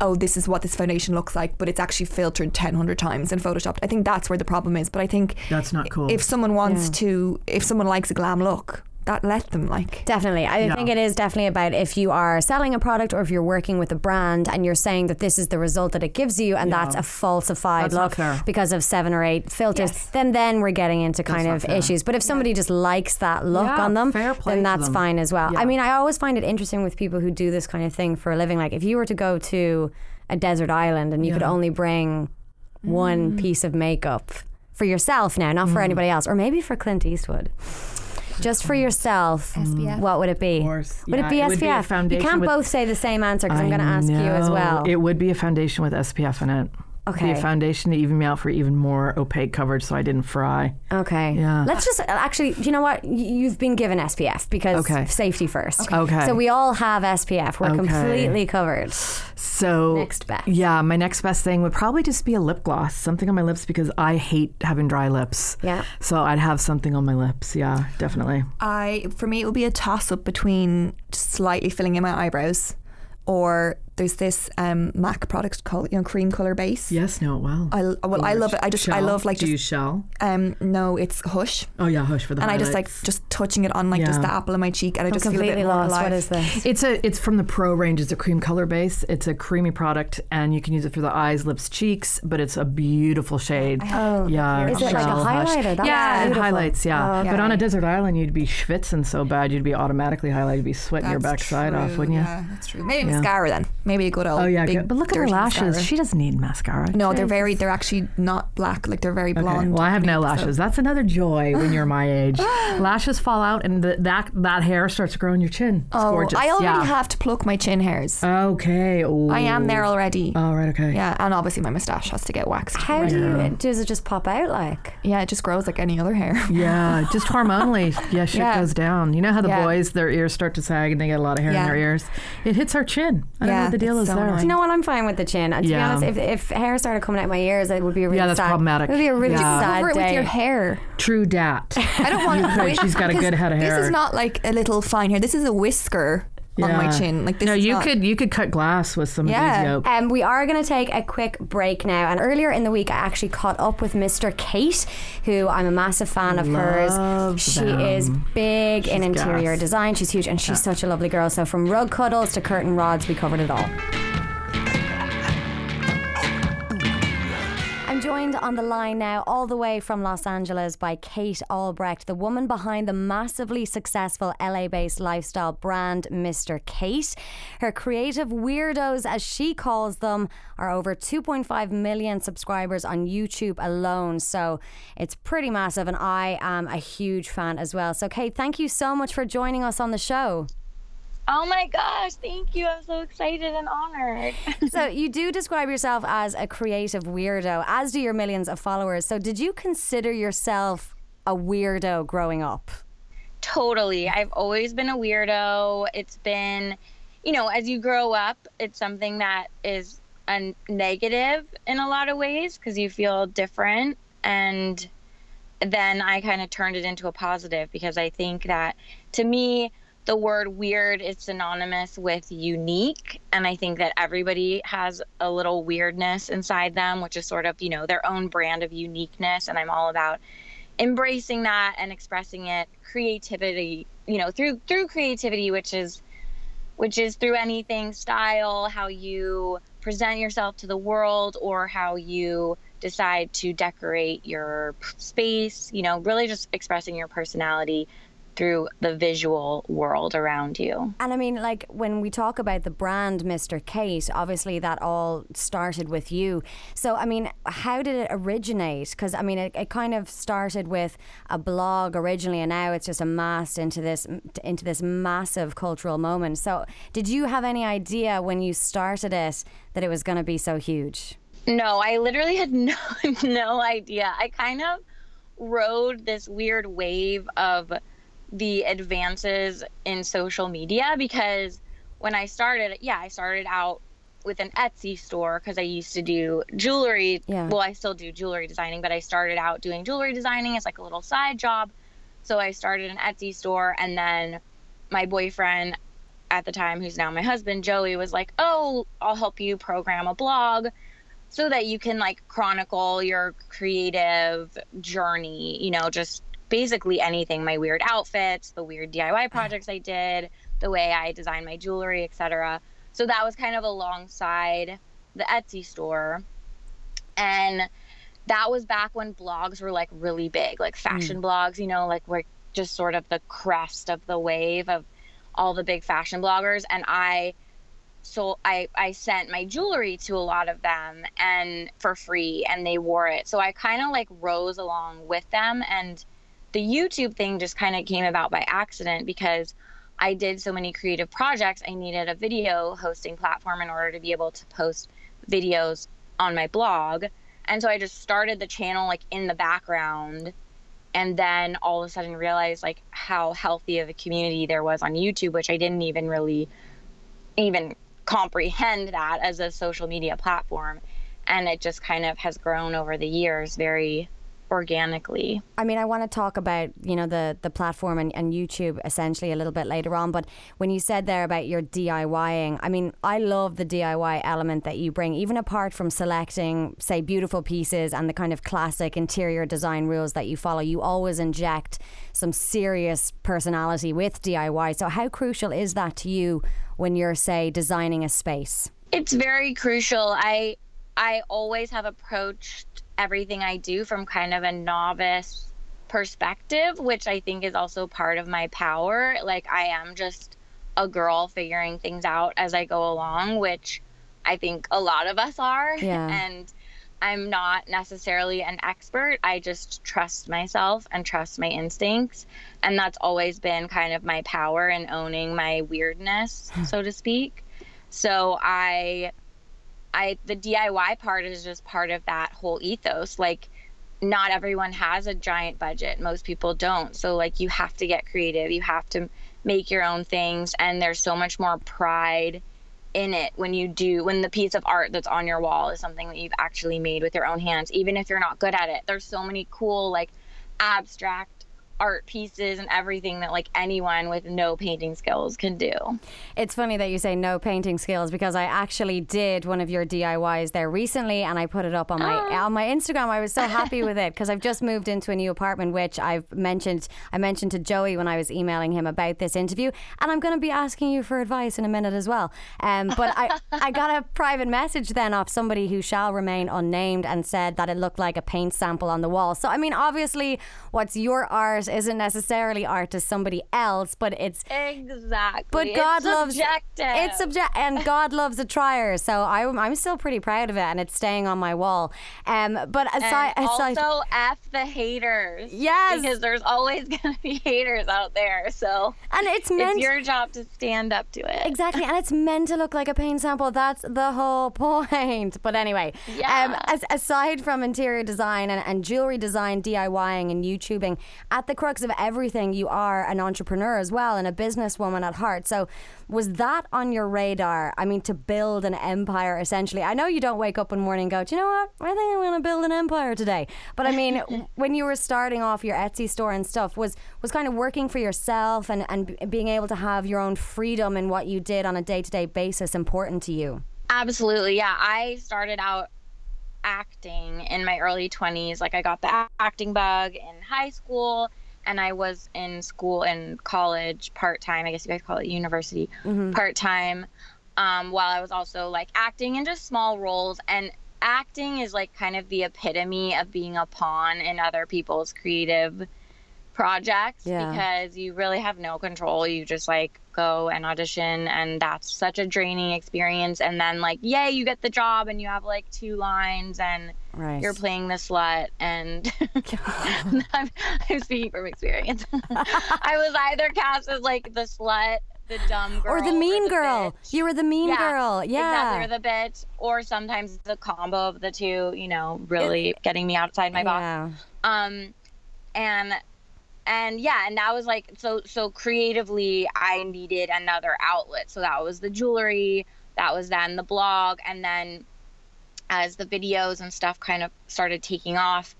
oh, this is what this foundation looks like, but it's actually filtered 1,000 times and photoshopped. I think that's where the problem is. But I think That's not cool. if someone wants Yeah. to, if someone likes a glam look, that let them like. Definitely. I Yeah. think it is definitely about if you are selling a product or if you're working with a brand and you're saying that this is the result that it gives you and Yeah. that's a falsified That's look because of seven or eight filters, Yes. then then we're getting into kind not of issues. But if somebody just likes that look Yeah, on them, then that's them. fine as well. Yeah. I mean, I always find it interesting with people who do this kind of thing for a living. Like if you were to go to a desert island and you could only bring Mm. one piece of makeup for yourself now, not for Mm. anybody else, or maybe for Clint Eastwood. Just for yourself, SPF. what would it be? Course. Would Yeah, it be it SPF? be you can't both say the same answer because I'm going to ask you as well. It would be a foundation with SPF in it. Okay. Be a foundation to even me out for even more opaque coverage so I didn't fry. okay. Yeah. Let's just uh, actually, you know what? You've been given SPF because Okay. safety first. Okay. So we all have SPF. We're Okay. completely covered. So Next best. Yeah, my next best thing would probably just be a lip gloss, something on my lips because I hate having dry lips. Yeah. So I'd have something on my lips. Yeah, definitely. I for me it would be a toss up between just slightly filling in my eyebrows, or there's this um, MAC product called you know cream color base. Yes, know it well. I well I love it. I just I love like just, Do you shell? um no it's Hush, Oh yeah, hush for the and I just like just touching it on like just the apple of my cheek, and I I'm just feel a bit more lost. alive. What is this? It's a it's from the Pro range. It's a cream color base. It's a creamy product, and you can use it for the eyes, lips, cheeks. But it's a beautiful shade. Oh, Yeah, Is it like a highlighter? That's yeah, it highlights. Yeah, Oh, but on a desert island, you'd be schwitzing so bad, you'd be automatically highlighted. You'd be sweating your That's backside off, wouldn't you? Yeah, that's true. Maybe Yeah. mascara then. Maybe a good old. Oh yeah, big, good. but look at her lashes. mascara. She doesn't need mascara. No, they're very. They're actually not black. Like they're very Okay. blonde. Well, I have no So- lashes. That's another joy when you're my age. lashes fall out, and the, that that hair starts to grow on your chin. It's Oh, gorgeous. I already yeah. have to pluck my chin hairs. Okay. I am there already. Oh right. Okay. Yeah, and obviously my mustache has to get waxed. How do Yeah. you, does it just pop out like? Yeah, it just grows like any other hair. Yeah, just hormonally. Yeah, shit Yeah. goes down. You know how the Yeah. boys, their ears start to sag and they get a lot of hair in their ears? It hits our chin. I Yeah, the deal it's is so there. annoying. Do you know what? I'm fine with the chin. To Yeah. be honest, if, if hair started coming out my ears, it would be a really Yeah, that's sad. problematic. It would be a really Yeah. sad Cover it day. with your hair. True dat. I don't want to. She's got a good head of hair. This is not like a little fine hair. This is a whisker on my Yeah. chin. Like this. no, you not- could you could cut glass with some Yeah. of these yolks. Um, we are going to take a quick break now. And earlier in the week, I actually caught up with Mr. Kate, who I'm a massive fan of hers. Love She them. is big in interior gas. design. She's huge, and she's such a lovely girl. So from rug cuddles to curtain rods, we covered it all. Joined on the line now, all the way from Los Angeles, by Kate Albrecht, the woman behind the massively successful LA based lifestyle brand Mr. Kate. Her creative weirdos, as she calls them, are over 2.5 million subscribers on YouTube alone. So it's pretty massive, and I am a huge fan as well. So, Kate, thank you so much for joining us on the show. Oh my gosh, thank you. I'm so excited and honored. so you do describe yourself as a creative weirdo, as do your millions of followers. So did you consider yourself a weirdo growing up? totally. I've always been a weirdo. It's been, you know, as you grow up, it's something that is a negative in a lot of ways because you feel different. And then I kind of turned it into a positive because I think that to me, the word weird is synonymous with unique. And I think that everybody has a little weirdness inside them, which is sort of, you know, their own brand of uniqueness. And I'm all about embracing that and expressing it creativity you know through through creativity which is which is through anything style how you present yourself to the world or how you decide to decorate your space, you know, really just expressing your personality through the visual world around you. And I mean, like when we talk about the brand Mr. Kate, obviously that all started with you. So, I mean, how did it originate? Because, I mean, it, it kind of started with a blog originally, and now it's just amassed into this into this massive cultural moment. So, did you have any idea when you started it that it was going to be so huge? No, I literally had no no idea. I kind of rode this weird wave of the advances in social media because when I started, yeah, I started out with an Etsy store because I used to do jewelry. Yeah. Well, I still do jewelry designing, but I started out doing jewelry designing as like a little side job. So I started an Etsy store, and then my boyfriend at the time, who's now my husband, Joey, was like, "Oh, I'll help you program a blog." So that you can like chronicle your creative journey, you know, just basically anything. My weird outfits the weird diy mm. projects i did the way i designed my jewelry etc so that was kind of alongside the etsy store. And that was back when blogs were like really big like mm. fashion blogs you know like we're just sort of the crest of the wave of all the big fashion bloggers. And i so I, I sent my jewelry to a lot of them and for free and they wore it. So i kind of like rose along with them and the YouTube thing just kind of came about by accident because I did so many creative projects. I needed a video hosting platform in order to be able to post videos on my blog. And so I just started the channel like in the background and then all of a sudden realized like how healthy of a community there was on YouTube, which I didn't even really even comprehend that as a social media platform. And it just kind of has grown over the years very organically. I mean, I want to talk about you know the the platform and, and YouTube essentially a little bit later on. But when you said there about your DIYing, I mean, I love the DIY element that you bring, even apart from selecting, say, beautiful pieces and the kind of classic interior design rules that you follow. You always inject some serious personality with DIY. So, how crucial is that to you when you're, say, designing a space? It's very crucial. I I always have approached everything I do from kind of a novice perspective, which I think is also part of my power. Like I am just a girl figuring things out as I go along, which I think a lot of us are. Yeah. And I'm not necessarily an expert. I just trust myself and trust my instincts. And that's always been kind of my power in owning my weirdness, hmm. so to speak. So I I the DIY part is just part of that whole ethos. Like not everyone has a giant budget. Most people don't. So like you have to get creative. You have to make your own things and there's so much more pride in it when you do when the piece of art that's on your wall is something that you've actually made with your own hands even if you're not good at it. There's so many cool like abstract art pieces and everything that like anyone with no painting skills can do. It's funny that you say no painting skills because I actually did one of your DIYs there recently and I put it up on my Ah. on my Instagram. I was so happy with it because I've just moved into a new apartment which I've mentioned I mentioned to Joey when I was emailing him about this interview and I'm going to be asking you for advice in a minute as well. Um, but I I got a private message then off somebody who shall remain unnamed and said that it looked like a paint sample on the wall. So I mean obviously what's your art isn't necessarily art to somebody else, but it's Exactly. but It's God loves subjective. It's subject, and God loves a trier. So I'm I'm still pretty proud of it, and it's staying on my wall. Um, but aside, and aside also f the haters. Yes. because there's always gonna be haters out there. So and it's meant it's your job to stand up to it. Exactly, and it's meant to look like a paint sample. That's the whole point. But anyway, Yeah. um, as, aside from interior design and, and jewelry design, DIYing and YouTubing, at the crux of everything, you are an entrepreneur as well and a businesswoman at heart. So, was that on your radar? I mean, to build an empire essentially. I know you don't wake up one morning and go, Do you know what? I think I'm going to build an empire today. But I mean, when you were starting off your Etsy store and stuff, was was kind of working for yourself and and b- being able to have your own freedom in what you did on a day to day basis important to you? Absolutely, yeah. I started out acting in my early 20s. Like I got the acting bug in high school and I was in school and college part time. I guess you guys call it university part time. Um, while I was also like acting in just small roles and acting is like kind of the epitome of being a pawn in other people's creative projects Yeah. because you really have no control. You just like go and audition, and that's such a draining experience. And then, like, yay, you get the job, and you have like two lines, and Right. you're playing the slut. And I'm, I'm speaking from experience. I was either cast as like the slut, the dumb girl, or the mean girl. bitch. You were the mean Yeah, girl. Yeah. Exactly, or the bitch, or sometimes the combo of the two, you know, really getting me outside my box. yeah. Um, and and yeah, and that was like so so creatively, I needed another outlet. So that was the jewelry, that was then the blog, and then as the videos and stuff kind of started taking off,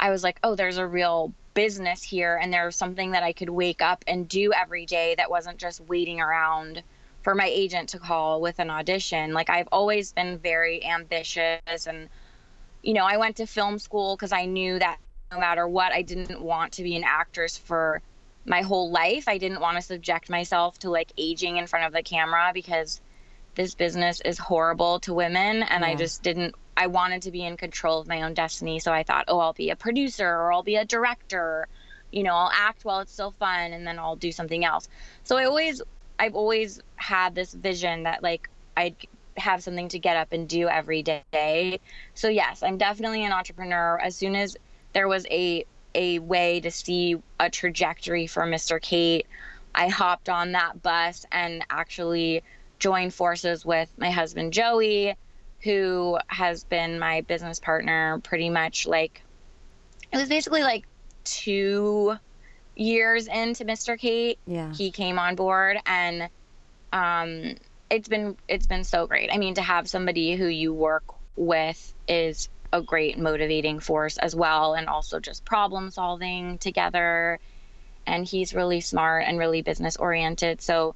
I was like, oh, there's a real business here, and there's something that I could wake up and do every day that wasn't just waiting around for my agent to call with an audition. Like I've always been very ambitious and you know, I went to film school because I knew that no matter what, I didn't want to be an actress for my whole life. I didn't want to subject myself to like aging in front of the camera because this business is horrible to women. And I just didn't, I wanted to be in control of my own destiny. So I thought, oh, I'll be a producer or I'll be a director. You know, I'll act while it's still fun and then I'll do something else. So I always, I've always had this vision that like I'd have something to get up and do every day. So yes, I'm definitely an entrepreneur. As soon as there was a a way to see a trajectory for Mr. Kate, I hopped on that bus and actually joined forces with my husband Joey, who has been my business partner pretty much like it was basically like two years into Mr. Kate Yeah. he came on board and um it's been it's been so great i mean to have somebody who you work with is a great motivating force as well and also just problem solving together and he's really smart and really business oriented so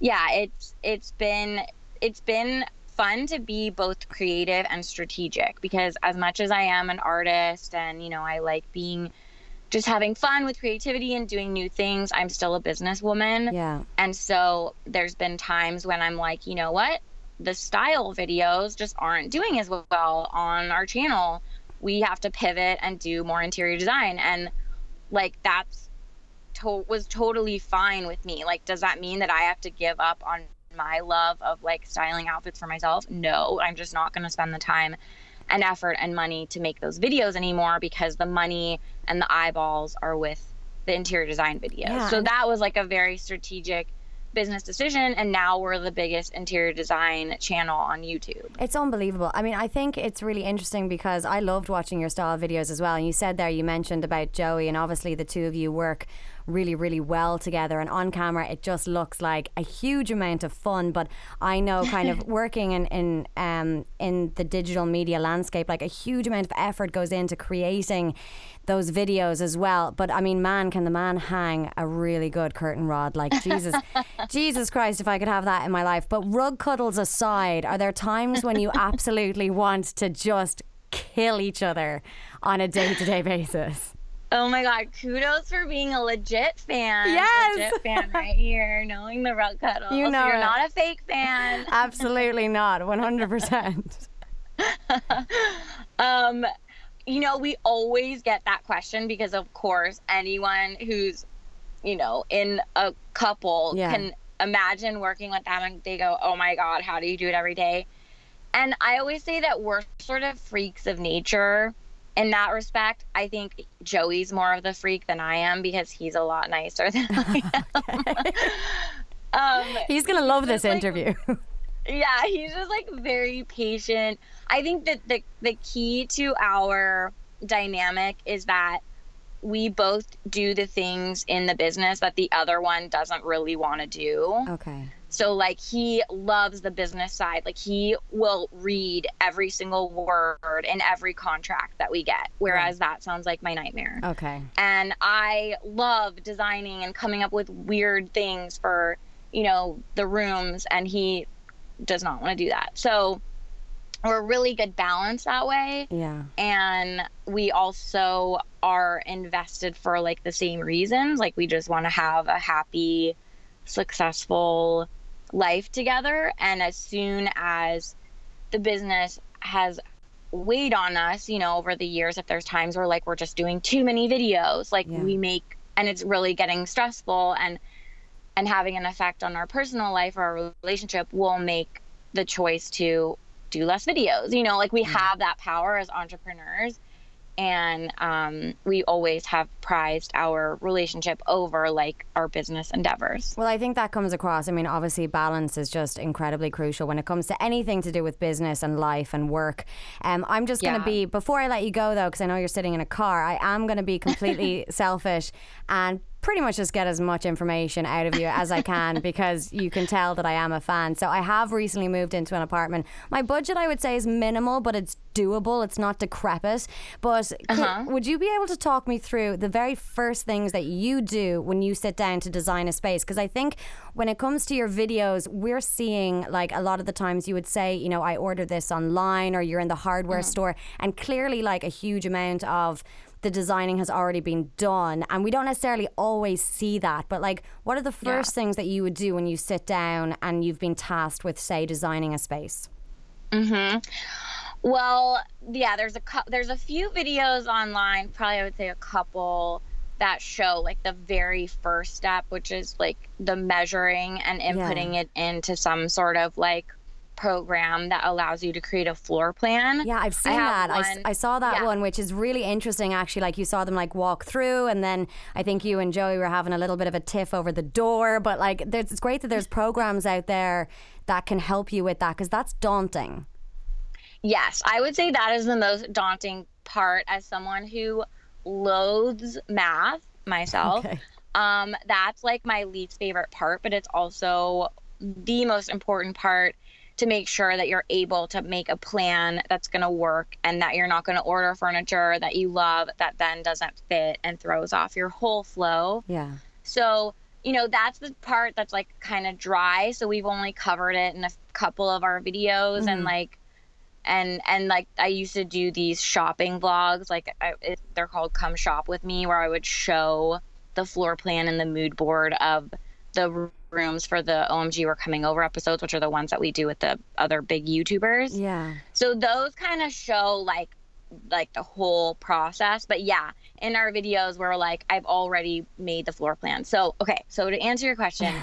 yeah it's it's been it's been fun to be both creative and strategic because as much as i am an artist and you know i like being just having fun with creativity and doing new things i'm still a businesswoman Yeah. and so there's been times when I'm like, you know what? The style videos just aren't doing as well on our channel. We have to pivot and do more interior design. And like that's to- was totally fine with me. Like, does that mean that I have to give up on my love of like styling outfits for myself? No, I'm just not going to spend the time and effort and money to make those videos anymore because the money and the eyeballs are with the interior design videos. Yeah, so that was like a very strategic business decision and now we're the biggest interior design channel on YouTube. It's unbelievable. I mean, I think it's really interesting because I loved watching your style videos as well. And you said there, you mentioned about Joey, and obviously the two of you work really, really well together. And on camera, it just looks like a huge amount of fun. But I know, kind of working in in um, in the digital media landscape, like a huge amount of effort goes into creating those videos as well. But I mean, man, can the man hang a really good curtain rod? Like Jesus, Jesus Christ, if I could have that in my life. But rug cuddles aside, are there times when you absolutely want to just kill each other on a day to day basis? Oh my god, kudos for being a legit fan. Yes. Legit fan right here, knowing the rug cuddle. You so know you're it. not a fake fan. Absolutely not. 100%. Um, you know, we always get that question because, of course, anyone who's, you know, in a couple Yeah. can imagine working with them and they go, oh my God, how do you do it every day? And I always say that we're sort of freaks of nature in that respect. I think Joey's more of the freak than I am because he's a lot nicer than I am. um, He's going to love this like- interview. yeah he's just like very patient i think that the the key to our dynamic is that we both do the things in the business that the other one doesn't really want to do okay. So like he loves the business side. Like he will read every single word in every contract that we get whereas that sounds like my nightmare. Okay. and I love designing and coming up with weird things for you know the rooms and he does not want to do that. So we're a really good balance that way. Yeah. and we also are invested for like the same reasons. Like we just want to have a happy successful life together and as soon as the business has weighed on us, you know, over the years. If there's times where like we're just doing too many videos, like Yeah. we make, and it's really getting stressful and and having an effect on our personal life or our relationship, we'll make the choice to do less videos. You know, like we have that power as entrepreneurs. And um, we always have prized our relationship over like our business endeavors. Well, I think that comes across. I mean, obviously, balance is just incredibly crucial when it comes to anything to do with business and life and work. Um, I'm just going to be, before I let you go, though, because I know you're sitting in a car, I am going to be completely selfish and pretty much just get as much information out of you as I can because you can tell that I am a fan. So I have recently moved into an apartment. My budget, I would say, is minimal, but it's doable. It's not decrepit. But could- uh-huh. would you be able to talk me through the very first things that you do when you sit down to design a space? Because I think when it comes to your videos, we're seeing like a lot of the times you would say, you know, I ordered this online or you're in the hardware mm. store, and clearly like a huge amount of the designing has already been done. And we don't necessarily always see that but like what are the first things that you would do when you sit down and you've been tasked with say designing a space? Mm-hmm. Well, yeah, there's a cou- there's a few videos online, probably I would say a couple that show like the very first step, which is like the measuring and inputting it into some sort of like program that allows you to create a floor plan. yeah i've seen have that I, I saw that yeah. one which is really interesting actually like you saw them like walk through and then i think you and joey were having a little bit of a tiff over the door but like there's, it's great that there's programs out there that can help you with that because that's daunting Yes, I would say that is the most daunting part as someone who loathes math myself. Okay. Um, that's like my least favorite part, but it's also the most important part to make sure that you're able to make a plan that's going to work and that you're not going to order furniture that you love that then doesn't fit and throws off your whole flow. yeah So, you know, that's the part that's like kind of dry. So we've only covered it in a couple of our videos and mm-hmm. like, and, and like I used to do these shopping vlogs, like I, it, they're called Come Shop With Me, where I would show the floor plan and the mood board of the rooms for the OMG We're Coming Over episodes, which are the ones that we do with the other big YouTubers. yeah So those kind of show like like the whole process. But yeah, in our videos we're like I've already made the floor plan. So okay, so to answer your question,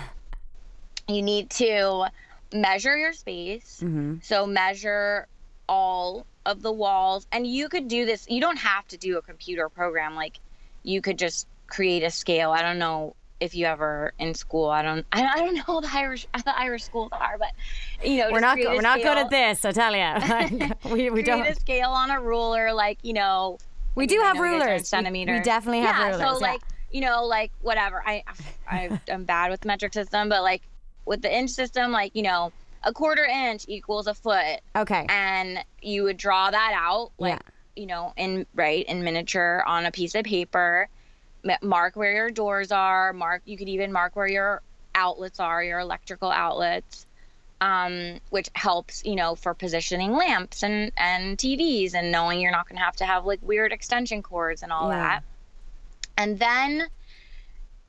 you need to measure your space. mm-hmm. So measure all of the walls and you could do this you don't have to do a computer program like you could just create a scale. I don't know if you ever in school. I don't. I, I don't know the Irish the Irish schools are, but you know, we're not we're not good at this i tell you we, we don't a scale on a ruler, like you know. we do have know you guys are in rulers We- centimeters. we, definitely have yeah, rulers so yeah. like you know, like whatever. I I am bad with the metric system, but like with the inch system, like you know, a quarter inch equals a foot, okay and you would draw that out, like you know, in right in miniature on a piece of paper. Mark where your doors are. Mark. You could even mark where your outlets are, your electrical outlets. Um, which helps, you know, for positioning lamps and and TVs and knowing you're not going to have to have like weird extension cords and all Yeah. that. And then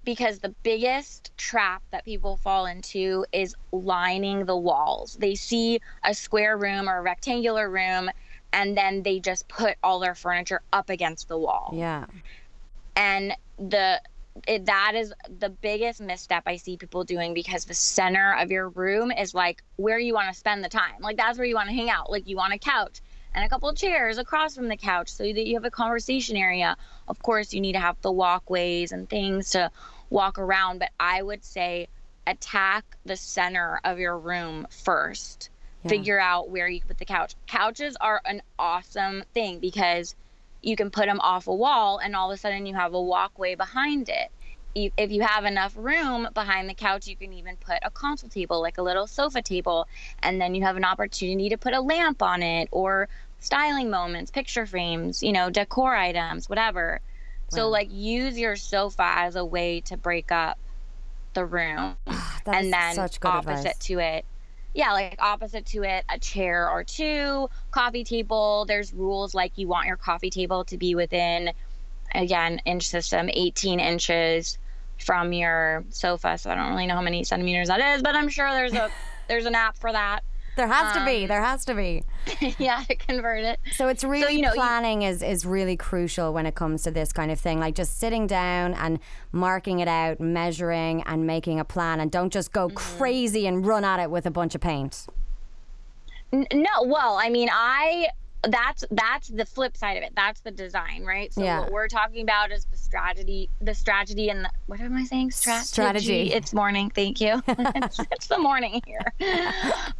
because the biggest trap that people fall into is lining the walls. They see a square room or a rectangular room and then they just put all their furniture up against the wall yeah and the it, that is the biggest misstep I see people doing because the center of your room is like where you want to spend the time. Like that's where you want to hang out. Like you want a couch and a couple chairs across from the couch so that you have a conversation area. Of course, you need to have the walkways and things to walk around, but I would say attack the center of your room first. Yeah. Figure out where you put the couch. Couches are an awesome thing because you can put them off a wall and all of a sudden you have a walkway behind it. If you have enough room behind the couch you can even put a console table like a little sofa table and then you have an opportunity to put a lamp on it or styling moments picture frames you know decor items whatever. So like use your sofa as a way to break up the room and then opposite advice. to it yeah like opposite to it a chair or two coffee table. There's rules like you want your coffee table to be within again inch system 18 inches from your sofa. So i don't really know how many centimeters that is but i'm sure there's a there's an app for that There has to Um, be. There has to be. yeah, to convert it. So it's really you know, you- planning is is really crucial when it comes to this kind of thing. Like just sitting down and marking it out, measuring and making a plan, and don't just go Mm-hmm. crazy and run at it with a bunch of paint. N- no, well, I mean, I that's that's the flip side of it. That's the design, right? So Yeah. what we're talking about is the strategy, the strategy, and the, what am I saying? Strategy. Strategy. It's morning. Thank you. it's, it's the morning here.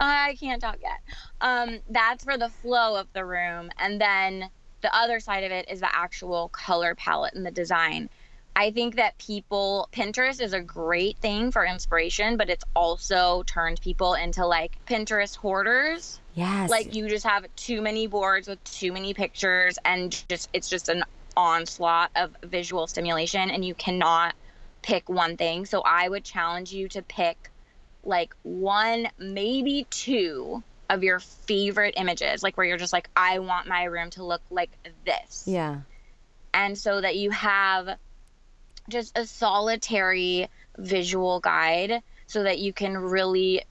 I can't talk yet. Um, that's for the flow of the room, and then the other side of it is the actual color palette and the design. I think that people Pinterest is a great thing for inspiration, but it's also turned people into like Pinterest hoarders Yes. like you just have too many boards with too many pictures and just it's just an onslaught of visual stimulation and you cannot pick one thing so i would challenge you to pick like one maybe two of your favorite images like where you're just like i want my room to look like this yeah. and so that you have just a solitary visual guide so that you can really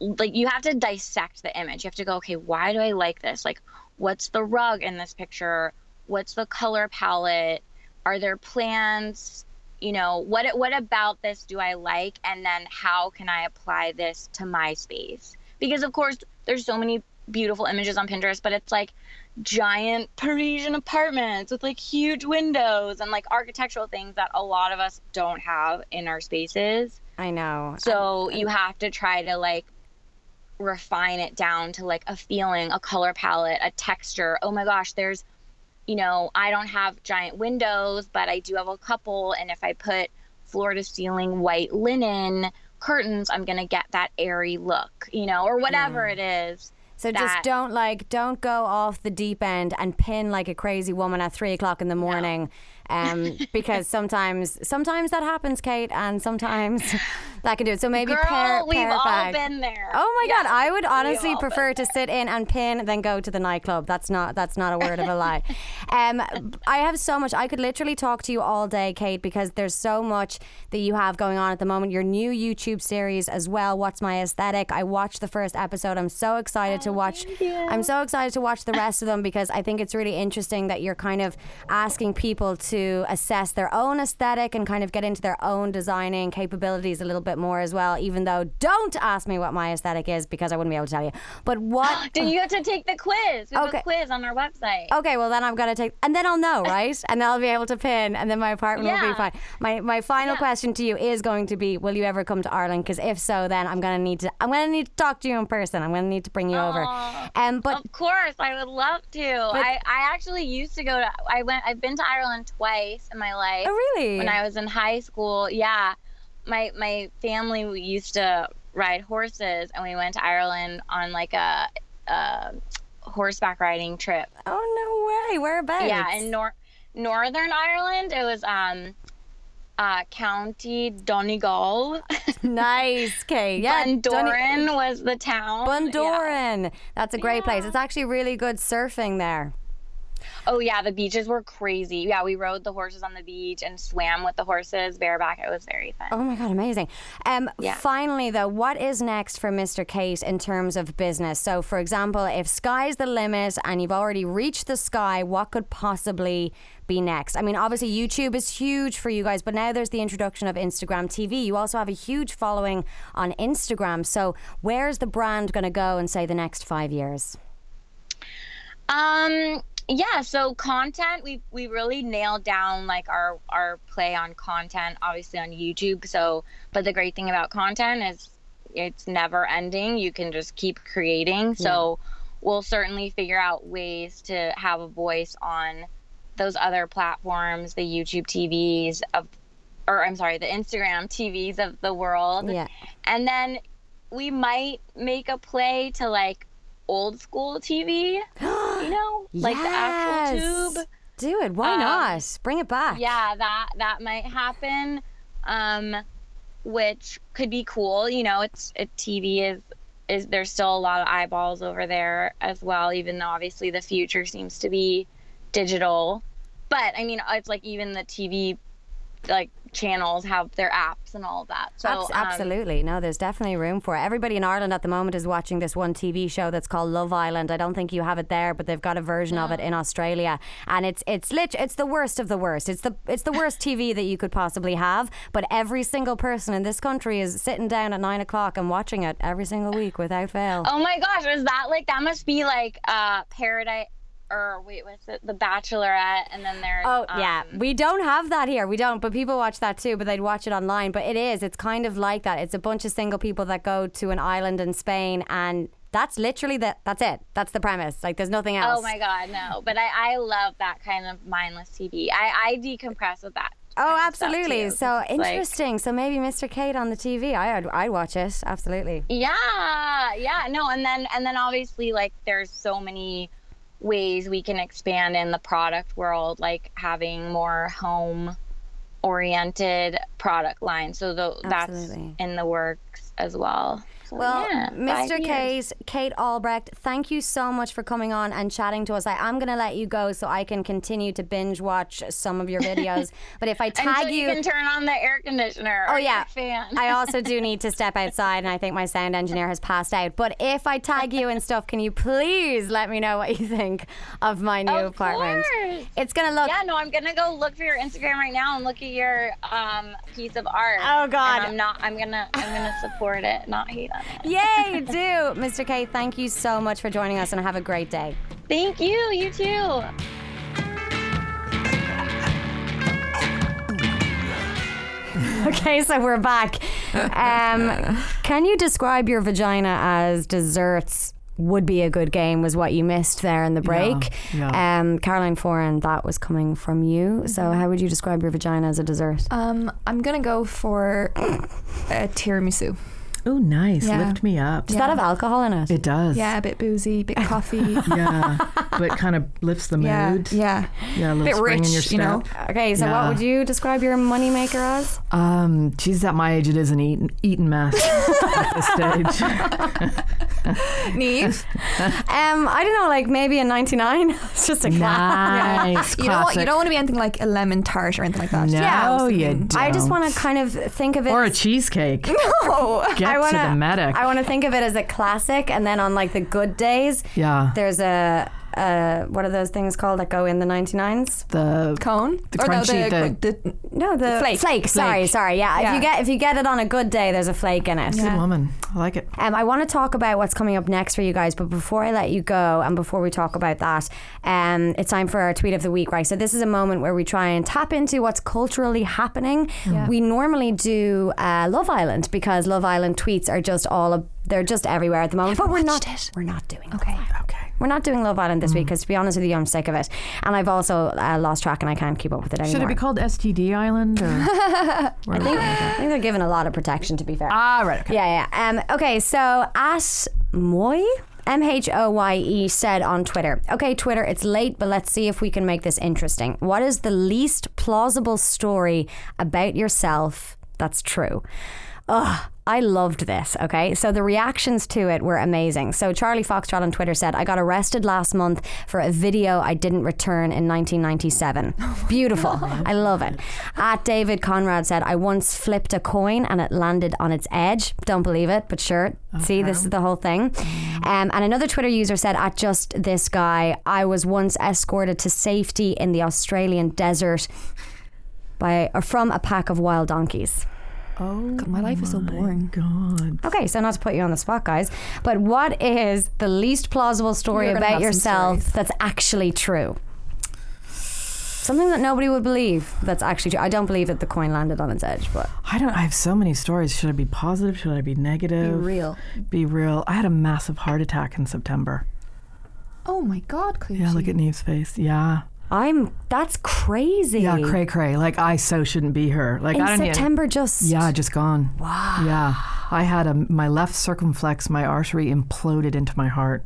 like you have to dissect the image. You have to go okay why do i like this? Like what's the rug in this picture? What's the color palette? Are there plants? You know what what about this do i like? And then how can i apply this to my space? Because of course there's so many beautiful images on pinterest but it's like giant parisian apartments with like huge windows and like architectural things that a lot of us don't have in our spaces I know. so you have to try to like refine it down to like a feeling, a color palette, a texture. Oh my gosh, there's, you know, I don't have giant windows, but I do have a couple. And if I put floor to ceiling white linen curtains, I'm going to get that airy look, you know, or whatever it is. So just don't like don't go off the deep end and pin like a crazy woman at three o'clock in the morning. Um, because sometimes sometimes that happens, Kate, and sometimes that can do it. So maybe Girl, pair, we've pair all back. been there. Oh my god, I would honestly prefer to sit in and pin than go to the nightclub. That's not that's not a word of a lie. Um, I have so much. I could literally talk to you all day, Kate, because there's so much that you have going on at the moment. Your new YouTube series as well. What's my aesthetic? I watched the first episode. I'm so excited to watch. I'm so excited to watch the rest of them because I think it's really interesting that you're kind of asking people to assess their own aesthetic and kind of get into their own designing capabilities a little bit more as well. Even though, don't ask me what my aesthetic is because I wouldn't be able to tell you. But what? Do you have to take the quiz. We have Okay. a quiz on our website. Okay, well then I'm gonna take, and then I'll know, right? and then I'll be able to pin, and then my apartment will be fine. My my final Yeah. question to you is going to be: Will you ever come to Ireland? Because if so, then I'm gonna need to. I'm gonna need to talk to you in person. I'm gonna need to bring you over. Um, but Of course, I would love to. I, I actually used to go to. I went. I've been to Ireland twice in my life. oh really? When I was in high school, yeah, my my family used to ride horses, and we went to Ireland on like a, a horseback riding trip. oh no way! Whereabouts? Yeah, in Nor- Northern Ireland, it was um, uh, County Donegal. nice, Kate. Yeah, Bundoran was the town. Yeah. That's a great place. It's actually really good surfing there. Oh yeah, the beaches were crazy. Yeah, we rode the horses on the beach and swam with the horses bareback. It was very fun. Oh my god, amazing. Um, Yeah. Finally, though, what is next for Mr. Kate in terms of business? So, for example, if sky's the limit and you've already reached the sky, what could possibly be next? I mean, obviously, YouTube is huge for you guys, but now there's the introduction of Instagram TV. You also have a huge following on Instagram. So, where's the brand going to go in, say, the next five years? Um yeah, so content we we really nailed down like our our play on content obviously on YouTube. So but the great thing about content is it's never ending. You can just keep creating. So we'll certainly figure out ways to have a voice on those other platforms, the YouTube TVs of or I'm sorry, the Instagram TVs of the world. Yeah. And then we might make a play to like old school TV, you know, like the actual tube. Do it. Why Um, not? Bring it back. Yeah, that that might happen. Um, which could be cool. You know, it's it TV is is there's still a lot of eyeballs over there as well, even though obviously the future seems to be digital. But I mean, it's like even the TV like channels have their apps and all that. So Abs- um, absolutely. No, there's definitely room for it. Everybody in Ireland at the moment is watching this one TV show that's called Love Island. I don't think you have it there, but they've got a version of it in Australia, and it's it's lit. It's the worst of the worst. It's the it's the worst TV that you could possibly have. But every single person in this country is sitting down at nine o'clock and watching it every single week without fail. Oh my gosh, is that like that must be like uh Paradise or wait, what's it? The Bachelorette, and then there's Oh yeah, um, we don't have that here. We don't, but people watch that too. But they'd watch it online. But it is. It's kind of like that. It's a bunch of single people that go to an island in Spain, and that's literally the That's it. That's the premise. Like there's nothing else. Oh my god, no! But I I love that kind of mindless TV. I I decompress with that. Oh, kind of stuff, absolutely. So it's like- interesting. so maybe Mr. Kate on the TV. I I'd, I'd watch it. Absolutely. Yeah, yeah, no, and then and then obviously like there's so many ways we can expand in the product world, like having more home oriented product lines. So tho- that's in the works as well. So, Well, yeah, Mr. five years. Kate, Kate Albrecht, thank you so much for coming on and chatting to us. I, I'm going to let you go so I can continue to binge watch some of your videos. but if I tag Until you, can turn on the air conditioner. Oh yeah, your fan. I also do need to step outside, and I think my sound engineer has passed out. But if I tag you and stuff, can you please let me know what you think of my new Of apartment? course. It's gonna look. yeah, no, I'm gonna go look for your Instagram right now and look at your um, piece of art. Oh, God. And I'm not. I'm gonna. I'm gonna support it, not hate it. Yay, do, Mr. K. Thank you so much for joining us, and have a great day. Thank you. You too. Okay, so we're back. Um, can you describe your vagina as desserts? Would be a good game was what you missed there in the break. yeah. Um, Caroline Foran, that was coming from you. So, how would you describe your vagina as a dessert? Um, I'm gonna go for a tiramisu. Oh, nice. Yeah. Lift me up. Does that have alcohol in it? It does. Yeah, a bit boozy, a bit coffee. Yeah. but kind of lifts the mood. yeah. Yeah, a little Bit rich, you know. Okay, so Yeah. what would you describe your moneymaker as? Um, geez, at my age, it is an eaten, eaten mess at this stage. Niamh. Um, I don't know, like maybe a 99. it's just a class. Nice. You don't, want, you don't want to be anything like a lemon tart or anything like that. No, Yeah, you don't. I just want to kind of think of it. Or a cheesecake. Oh, Get I wanna, to the medic. I want to think of it as a classic, and then on like the good days, yeah. there's a, uh, what are those things called that go in the 99s? The cone. The Or no, crunchy, the, the- the- No, the Flake. Flake. Sorry, sorry. Yeah, if you get if you get it on a good day, there's a flake in it. good woman. I like it. Um, I want to talk about what's coming up next for you guys, but before I let you go and before we talk about that, um, it's time for our tweet of the week, right? So this is a moment where we try and tap into what's culturally happening. Yeah. We normally do uh, Love Island because Love Island tweets are just all of, they're just everywhere at the moment. But we're not. We're not doing. Okay. Okay. We're not doing Love Island Mm. this week because, to be honest with you, I'm sick of it, and I've also uh, lost track and I can't keep up with it anymore. Should it be called STD Island? Or? I think, I think they're given a lot of protection. To be fair. ah, right. Okay. Yeah, yeah. Um, okay, so at Moy, M H O Y E, said on Twitter, okay, Twitter, it's late, but let's see if we can make this interesting. What is the least plausible story about yourself that's true? Ugh. I loved this, okay? So the reactions to it were amazing. So Charlie Foxtrot on Twitter said, I got arrested last month for a video I didn't return in 1997. Beautiful. I love it. At David Conrad said, I once flipped a coin and it landed on its edge. Don't believe it, but sure. See, this is the whole thing. Um, and another Twitter user said, at just this guy, I was once escorted to safety in the Australian desert by or from a pack of wild donkeys. Oh, God, my life is so boring. God. Okay, so not to put you on the spot, guys, but what is the least plausible story You're gonna about have some yourself stories. that's actually true? Something that nobody would believe that's actually true. I don't believe that the coin landed on its edge, but I don't. I have so many stories. Should I be positive? Should I be negative? Be real. Be real. I had a massive heart attack in September. Oh my God, Clear. Yeah, look at Niamh's face. Yeah, I'm that's crazy. yeah, cray cray. Like I so shouldn't be her. Like In I don't even- September, just Yeah, just gone. Wow. Yeah, I had a my left circumflex, my artery imploded into my heart.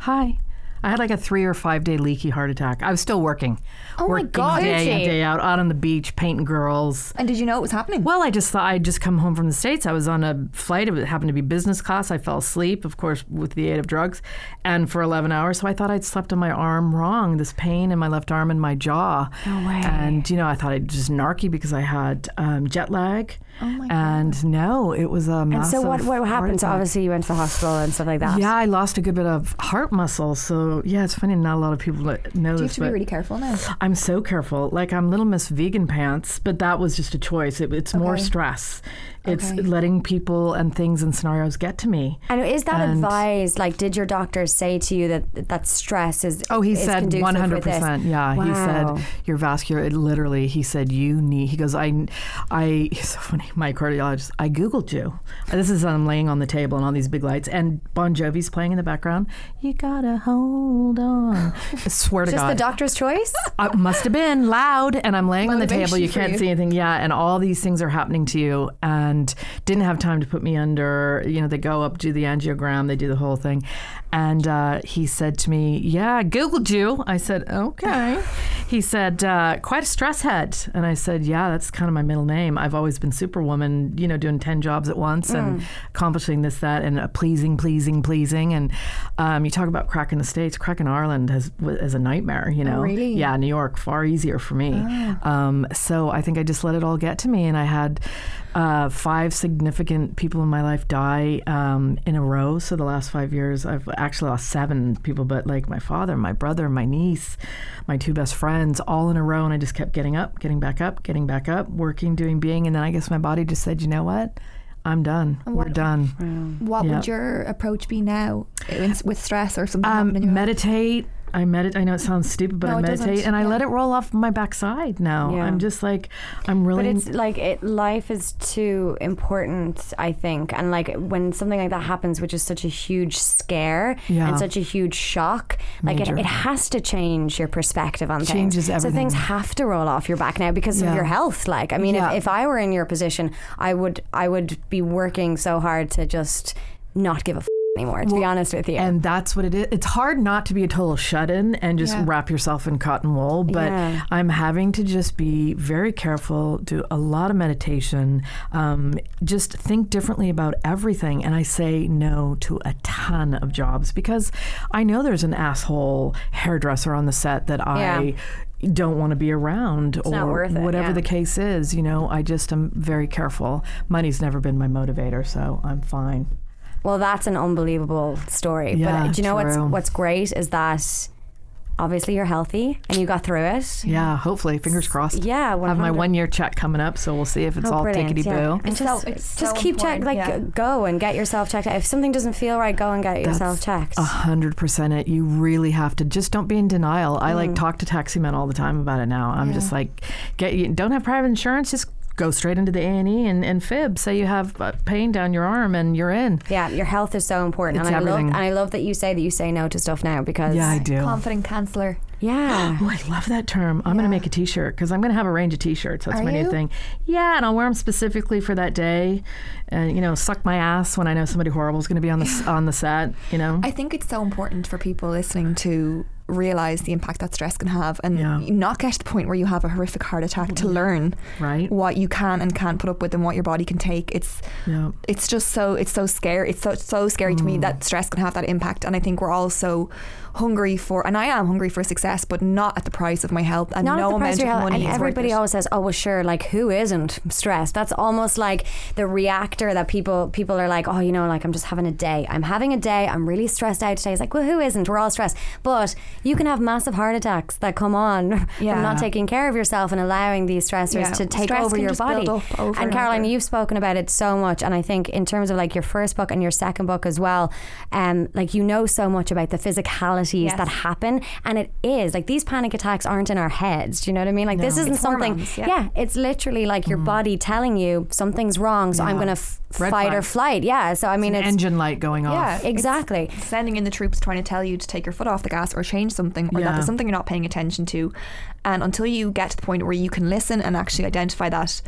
Hi, I had like a three or five day leaky heart attack. I was still working. Oh my God. Day in, day out, out on the beach, painting girls. And did you know it was happening? Well, I just thought I'd just come home from the States. I was on a flight. It happened to be business class. I fell asleep, of course, with the aid of drugs, and for 11 hours. So I thought I'd slept on my arm wrong, this pain in my left arm and my jaw. No way. And, you know, I thought I'd just narky because I had um, jet lag. Oh my God. and no, it was a And so what, what happened? So obviously you went to the hospital and stuff like that. Yeah, I lost a good bit of heart muscle. So yeah, it's funny. Not a lot of people know Do you have to be really careful now? I'm so careful. Like I'm Little Miss Vegan Pants, but that was just a choice. It, it's more stress. It's Okay. letting people and things and scenarios get to me. And is that And- advised? Like, did your doctor say to you that that stress is? Oh, he is said one hundred percent. Yeah, he said your vascular. It literally, he said you need. He goes, I, I. It's so funny. My cardiologist. I googled you. This is I'm laying on the table and all these big lights, and Bon Jovi's playing in the background. You gotta hold on. I swear to Just God. the doctor's choice. Uh, must have been loud, and I'm laying on the table. You can't you. see anything. Yeah, and all these things are happening to you, and didn't have time to put me under. You know, they go up, do the angiogram, they do the whole thing, and uh, he said to me, "Yeah, I googled you." I said, "Okay." he said, uh, "Quite a stress head," and I said, "Yeah, that's kind of my middle name. I've always been Superwoman. You know, doing ten jobs at once and accomplishing this, that, and uh, pleasing, pleasing, pleasing." And um, you talk about crack in the states, crack in Ireland has is a nightmare. You know, really? yeah, New York far easier for me. Um, so I think I just let it all get to me, and I had uh, five significant people in my life die um, in a row. So the last five years, I've actually lost seven people, but like my father, my brother, my niece, my two best friends, all in a row, and I just kept getting up, getting back up, getting back up, working, doing, being, and then I guess my body just said, you know what, I'm done. We're done. What Yeah. would your approach be now with with stress or something? Um, happening in life? meditate. I meditate. I know it sounds stupid, but No, I meditate and I Yeah. let it roll off my backside now. Yeah. I'm just like, I'm really. But it's like it, life is too important, I think. And like when something like that happens, which is such a huge scare Yeah. and such a huge shock, like it, it has to change your perspective on Changes things. So things have to roll off your back now because of your health. Like, I mean, if, if I were in your position, I would I would be working so hard to just not give a f- anymore. To be honest with you. and that's what it is. It's hard not to be a total shut in and just Yeah. wrap yourself in cotton wool, but Yeah. I'm having to just be very careful, do a lot of meditation, um, just think differently about everything. And I say no to a ton of jobs because I know there's an asshole hairdresser on the set that I. Don't want to be around, or it, whatever yeah. the case is. You know, I just am very careful. Money's never been my motivator, so I'm fine. Well, that's an unbelievable story. Yeah, but do you know what's true. what's great is that obviously you're healthy and you got through it. Yeah, hopefully, fingers crossed. Yeah, I have my one year check coming up, so we'll see if it's Oh, all brilliant, tickety yeah. boo. And just, so- it's just so keep check, like yeah. go and get yourself checked out. If something doesn't feel right, go and get yourself checked. A hundred percent it. You really have to just don't be in denial. I Mm. like talk to taxi men all the time about it now. I'm just like, get you don't have private insurance, just go straight into the A and E and fib. Say you have uh, pain down your arm and you're in. yeah, your health is so important, It's and I love and I love that you say that you say no to stuff now because Yeah, I do. Confident counselor. yeah. Oh, I love that term. I'm going to make a T-shirt because I'm going to have a range of T-shirts. That's Are my you? new thing. Yeah, and I'll wear them specifically for that day, and you know, suck my ass when I know somebody horrible is going to be on the on the set. You know, I think it's so important for people listening to realize the impact that stress can have and Yeah. not get to the point where you have a horrific heart attack to learn right? what you can and can't put up with and what your body can take. It's Yeah. it's just so it's so scary. It's so so scary to Mm. me that stress can have that impact. And I think we're all so hungry for, and I am hungry for success, but not at the price of my health and Not no at the price amount of of health. money And everybody always says, "Oh, well, sure." Like, who isn't stressed? That's almost like the reactor that people people are like, "Oh, you know, like I'm just having a day. I'm having a day. I'm really stressed out today." It's like, well, who isn't? We're all stressed. But you can have massive heart attacks that come on Yeah. from not taking care of yourself and allowing these stressors Yeah. to take Stress over your body. over and Caroline, over. you've spoken about it so much, and I think in terms of like your first book and your second book as well, um, like you know so much about the Yes. that happen, and it is like these panic attacks aren't in our heads. Do you know what I mean? Like this isn't It's something. hormones, yeah. it's literally like your mm-hmm. body telling you something's wrong, so I'm going to f- fight or flight. Yeah. So I mean, An it's engine light going off. Yeah, exactly. It's sending in the troops trying to tell you to take your foot off the gas or change something or that there's something you're not paying attention to. And until you get to the point where you can listen and actually identify that,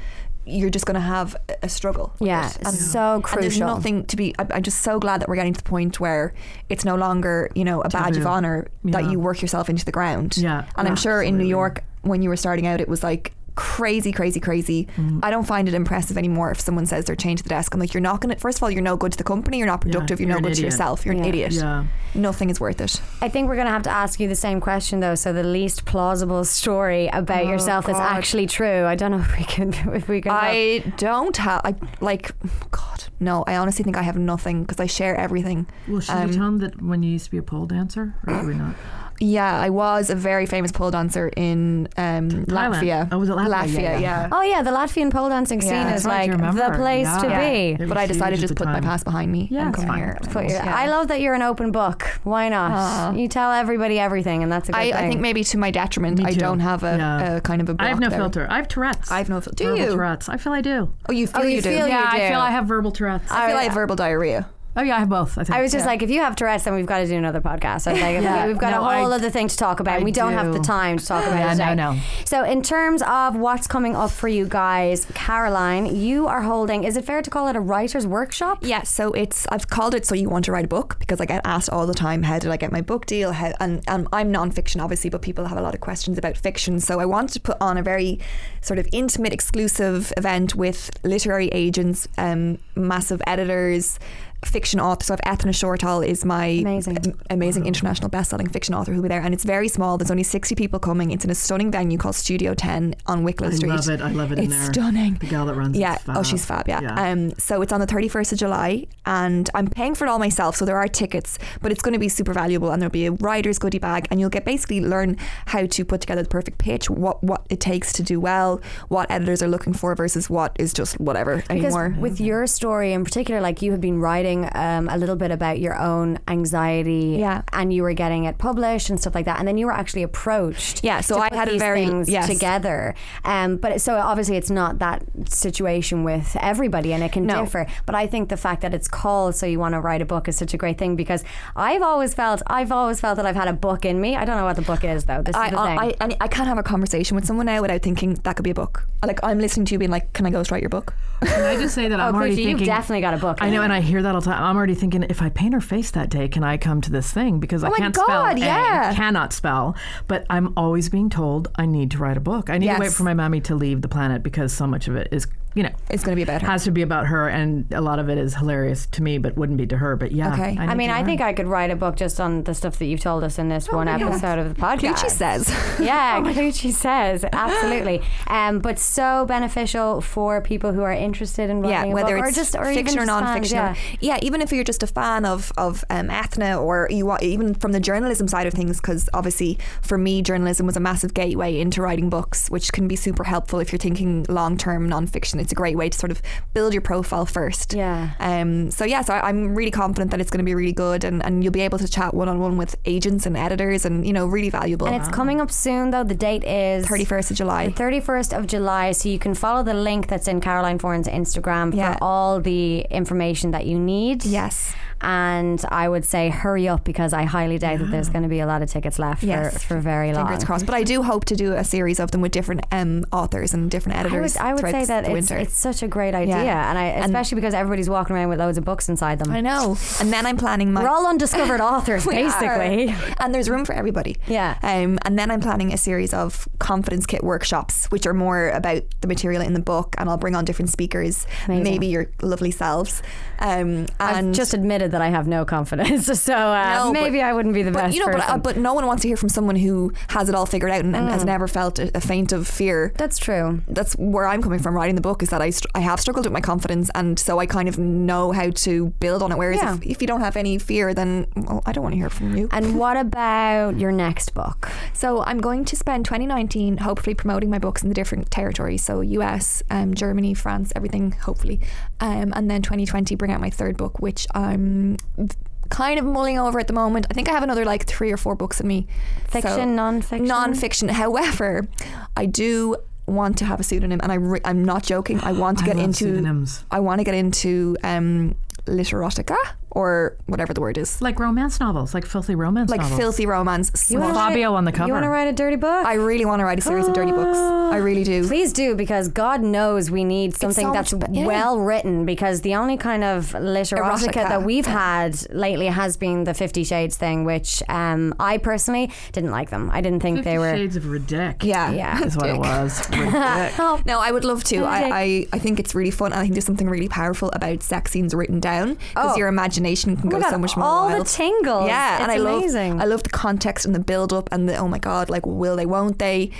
you're just going to have a- a struggle. with Yeah, it. And, so and there's nothing to be. I- I'm just so glad that we're getting to the point where it's no longer, you know, a badge of Taboo. honor that you work yourself into the ground. Yeah, and I'm sure in New. York when you were starting out, it was like crazy, crazy, crazy. Mm. I don't find it impressive anymore if someone says they're chained to the desk. I'm like, you're not going to. First of all, you're no good to the company. You're not productive. you're, you're no an good to yourself. You're an idiot. Yeah. Nothing is worth it. I think we're going to have to ask you the same question though. So the least plausible story about Oh, yourself that's actually true. I don't know if we can if we can. help. I don't have. I like. God, no. I honestly think I have nothing because I share everything. Well, should Um, we tell them that when you used to be a pole dancer, or should we not? Yeah, I was a very famous pole dancer in um, Latvia. Oh, was it Latvia? Yeah, yeah. yeah. Oh yeah, the Latvian pole dancing scene Yeah. is like the remember. place to be. It But I decided to just at the put my past behind me Yeah, and come fine. here. Put your- Yeah. I love that you're an open book. Why not? Aw. You tell everybody everything, and that's a good I, thing. I think maybe to my detriment, I don't have a, Yeah. a kind of a. I have no there. filter. I have Tourette's. I have no filter. Do verbal you? Tourette's. I feel I do. Oh, you feel Oh, you you, do. feel you yeah, I feel I have verbal Tourette's. I feel I have verbal diarrhea. Oh yeah, I have both. I think. I was just Yeah. like, if you have Tourette's, then we've got to do another podcast. I was like, Yeah. we've got No, a whole I- other thing to talk about. I and we don't have the time to talk about Yeah, it today. no, no. So, in terms of what's coming up for you guys, Caroline, you are holding. Is it fair to call it a writers' workshop? Yeah, so it's I've called it so you want to write a book because I get asked all the time how did I get my book deal how, and, and I'm non-fiction obviously but people have a lot of questions about fiction so I wanted to put on a very sort of intimate exclusive event with literary agents um, massive editors fiction author so I've Eithne Shortall is my Amazing. am- amazing international best-selling fiction author who'll be there and it's very small there's only 60 people coming it's in a stunning venue called Studio 10 on Wicklow I Street I love it. I love it in it's there. stunning The gal that runs yeah. Oh, she's fab. Yeah. Yeah. Um. So it's on the thirty first of July, and I'm paying for it all myself. So there are tickets, but it's going to be super valuable, and there'll be a writer's goodie bag, and you'll get basically learn how to put together the perfect pitch, what what it takes to do well, what editors are looking for versus what is just whatever Because anymore. with your story in particular, like you have been writing um, a little bit about your own anxiety, Yeah. and you were getting it published and stuff like that, and then you were actually approached, Yeah, so to I put had a these very- things yes. together, um, but so obviously it's not that situation with everybody, and it can No. differ. But I think the fact that it's called "So You Want to Write a Book" is such a great thing because I've always felt, I've always felt that I've had a book in me. I don't know what the book is though. This is I, the thing. I, I, I can't have a conversation with someone now without thinking that could be a book. Like I'm listening to you being like, "Can I go ghostwrite your book?" Can I just say that oh, I'm already Coochie, you've definitely got a book. I know, you. and I hear that all the time. I'm already thinking, if I paint her face that day, can I come to this thing? Because I Oh my can't God, spell. A, yeah. cannot spell. But I'm always being told I need to write a book. I need to wait for my mommy to leave the planet because so much of it is, you know, It's going to be about her. has to be about her, and a lot of it is hilarious to me, but wouldn't be to her. But yeah, Okay. I, I mean, I think I could write a book just on the stuff that you've told us in this one my God. episode of the podcast. Gucci says. Yeah, Gucci says absolutely. Um, but so beneficial for people who are interested in yeah, writing a whether book, it's or just or fiction even or non-fiction. fans, yeah. yeah, even if you're just a fan of of um, Eithne, or you want even from the journalism side of things, because obviously for me, journalism was a massive gateway into writing books, which can be super helpful if you're thinking long-term non-fiction. It's a great way to sort of build your profile first. Yeah. Um. So yeah, so I, I'm really confident that it's going to be really good, and, and you'll be able to chat one-on-one with agents and editors, and you know, really valuable. And it's coming up soon, though. The date is 31st of July. 31st of July, so you can follow the link that's in Caroline Foran's Instagram Yeah. for all the information that you need. Yes. And I would say hurry up because I highly doubt that there's going to be a lot of tickets left Yes. for, for very long. Fingers crossed. But I do hope to do a series of them with different um, authors and different I editors. would, I would say that it's, it's such a great idea, Yeah. and I And- especially because everybody's walking around with loads of books inside them. I know. And then I'm planning my. We're all undiscovered authors, basically. are. And there's room for everybody. Yeah. Um, and then I'm planning a series of confidence kit workshops, which are more about the material in the book, and I'll bring on different speakers, Amazing. maybe your lovely selves. Um, I've and just admitted that I have no confidence, so uh, No, but- maybe I wouldn't be the but best you know, but, uh, but no one wants to hear from someone who has it all figured out and, and has never felt a, a faint of fear. That's true. That's where I'm coming from writing the book is that I, str- I have struggled with my confidence and so I kind of know how to build on it. Whereas Yeah. if, if you don't have any fear, then well, I don't want to hear from you. And what about your next book? So I'm going to spend 2019 hopefully promoting my books in the different territories. So US, um, Germany, France, everything hopefully. Um, and then 2020 bring out my third book, which I'm v- kind of mulling over at the moment. I think I have another like three or four books in me. Fiction, non-fiction? Non-fiction. However, I do want to have a pseudonym and I re- I'm not joking. I want to I get love into pseudonyms. I want to get into um, literotica or whatever the word is. Like romance novels, like filthy romance Like novels. filthy romance. You wanna. Fabio write- on the cover. You want to write a dirty book? I really want to write a series of dirty books. I really do. Please do because God knows we need something so that's much yeah. well written because the only kind of literotica Erotica, that we've had lately has been the Fifty Shades thing, which um, I personally didn't like them. I didn't think they were. Shades of Ridic. Yeah. Yeah. is what it Dick. was. Ridic. No, I would love to. I, I, I think it's really fun. and I think there's something really powerful about sex scenes written down because Oh. your imagination can Oh go so much more all the wild. tingles. Yeah, It's and I amazing. love I love the context and the build up and the oh my god, like will they, won't they?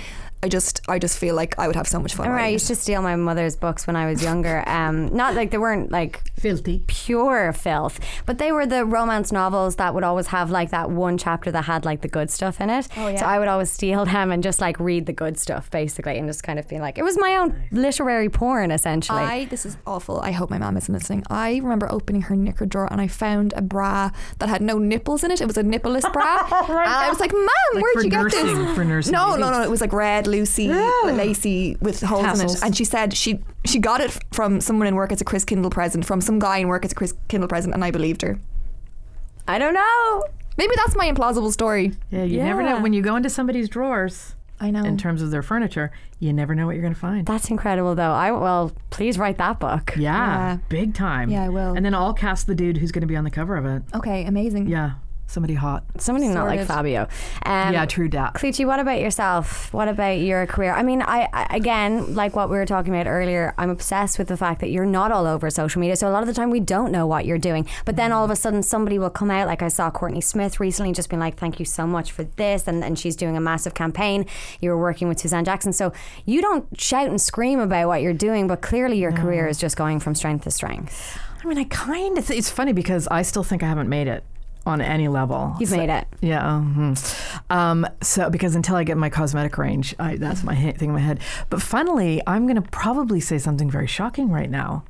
I just I just feel like I would have so much fun. I I used to steal my mother's books when I was younger. Um, not like they weren't like Filthy. pure filth, but they were the romance novels that would always have like that one chapter that had like the good stuff in it. Oh, yeah. So I would always steal them and just like read the good stuff basically, and just kind of be like, it was my own literary porn essentially. I this is awful. I hope my mom isn't listening. I remember opening her knicker drawer and I found a bra that had no nipples in it. It was a nippleless bra. and I was like, "Mom, Like where'd for you get this?" for nursing No, no, no. It was like red, loosey, lacy with holes in it. And she said she she got it from someone in work as a Kris Kindle present, from some guy in work as a Kris Kindle present, and I believed her. I don't know. Maybe that's my implausible story. Yeah, you never know when you go into somebody's drawers I know. in terms of their furniture. You never know what you're going to find. That's incredible though. I well, please write that book. yeah, Yeah. big time. Yeah, I will. And then I'll cast the dude who's going to be on the cover of it. okay, amazing. Yeah, somebody hot. Somebody not like Fabio. Um, yeah, true dat. Clucci, what about yourself? What about your career? I mean, I, I again, like what we were talking about earlier, I'm obsessed with the fact that you're not all over social media. So a lot of the time we don't know what you're doing. But then all of a sudden somebody will come out, like I saw Courtney Smith recently, just been like, thank you so much for this. And, and she's doing a massive campaign. You were working with Suzanne Jackson. So you don't shout and scream about what you're doing, but clearly your career is just going from strength to strength. I mean, I kind of. Th- it's funny because I still think I haven't made it on any level. You've So- made it. Yeah. mhm. Um, so because until I get my cosmetic range, I, that's my thing in my head. But funnily, I'm going to probably say something very shocking right now.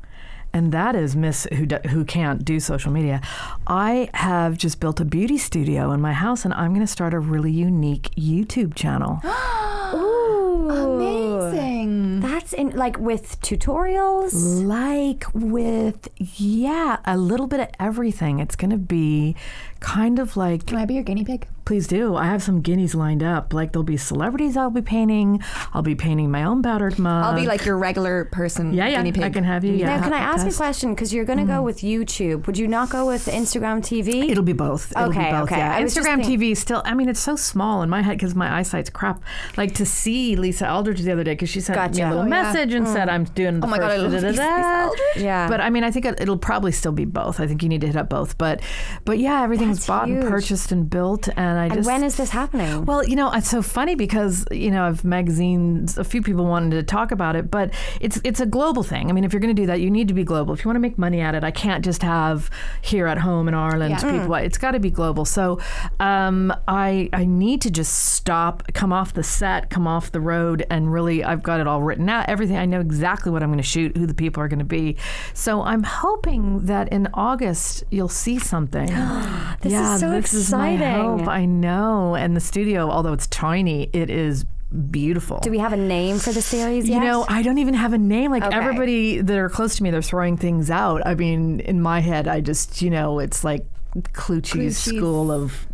And that is Miss who do, who can't do social media. I have just built a beauty studio in my house, and I'm going to start a really unique YouTube channel. Ooh. Amazing. That's in like with tutorials. like with yeah, a little bit of everything. It's going to be kind of like Can I be your guinea pig? Please do. I have some guineas lined up. Like there'll be celebrities I'll be painting. I'll be painting my own battered mug. I'll be like your regular person yeah, yeah. guinea pig. I can have you. Yeah. Now, can I ask a question? Because you're going to go mm. with YouTube. Would you not go with Instagram TV? It'll be both. It'll Okay, be both. okay. Yeah. I was just Instagram TV still. I mean, it's so small in my head because my eyesight's crap. Like to see Lisa Eldridge the other day because she sent me a little Oh, yeah. message and said I'm doing. The Oh my God, I first love da-da-da-da." Lisa Eldridge. yeah. But I mean, I think it- it'll probably still be both. I think you need to hit up both. But, but yeah, everything's That's bought huge. and purchased and built, and I and just. when is this happening? Well, you know, it's so funny because you know, I've magazines. A few people wanted to talk about it, but it's it's a global thing. I mean, if you're going to do that, you need to be global. If you want to make money at it, I can't just have here at home in Ireland Yeah. people. It's got to be global. So, um, I I need to just stop, come off the set, come off the road, and really, I've got it all written out. Everything. I know exactly what I'm going to shoot, who the people are going to be. So I'm hoping that in August you'll see something. This is yeah, so this is my exciting. hope. I know. And the studio, although it's tiny, it is beautiful. Do we have a name for the series yet? you know, I don't even have a name. Like Okay. everybody that are close to me, they're throwing things out. I mean, in my head, I just, you know, it's like Clucci's school of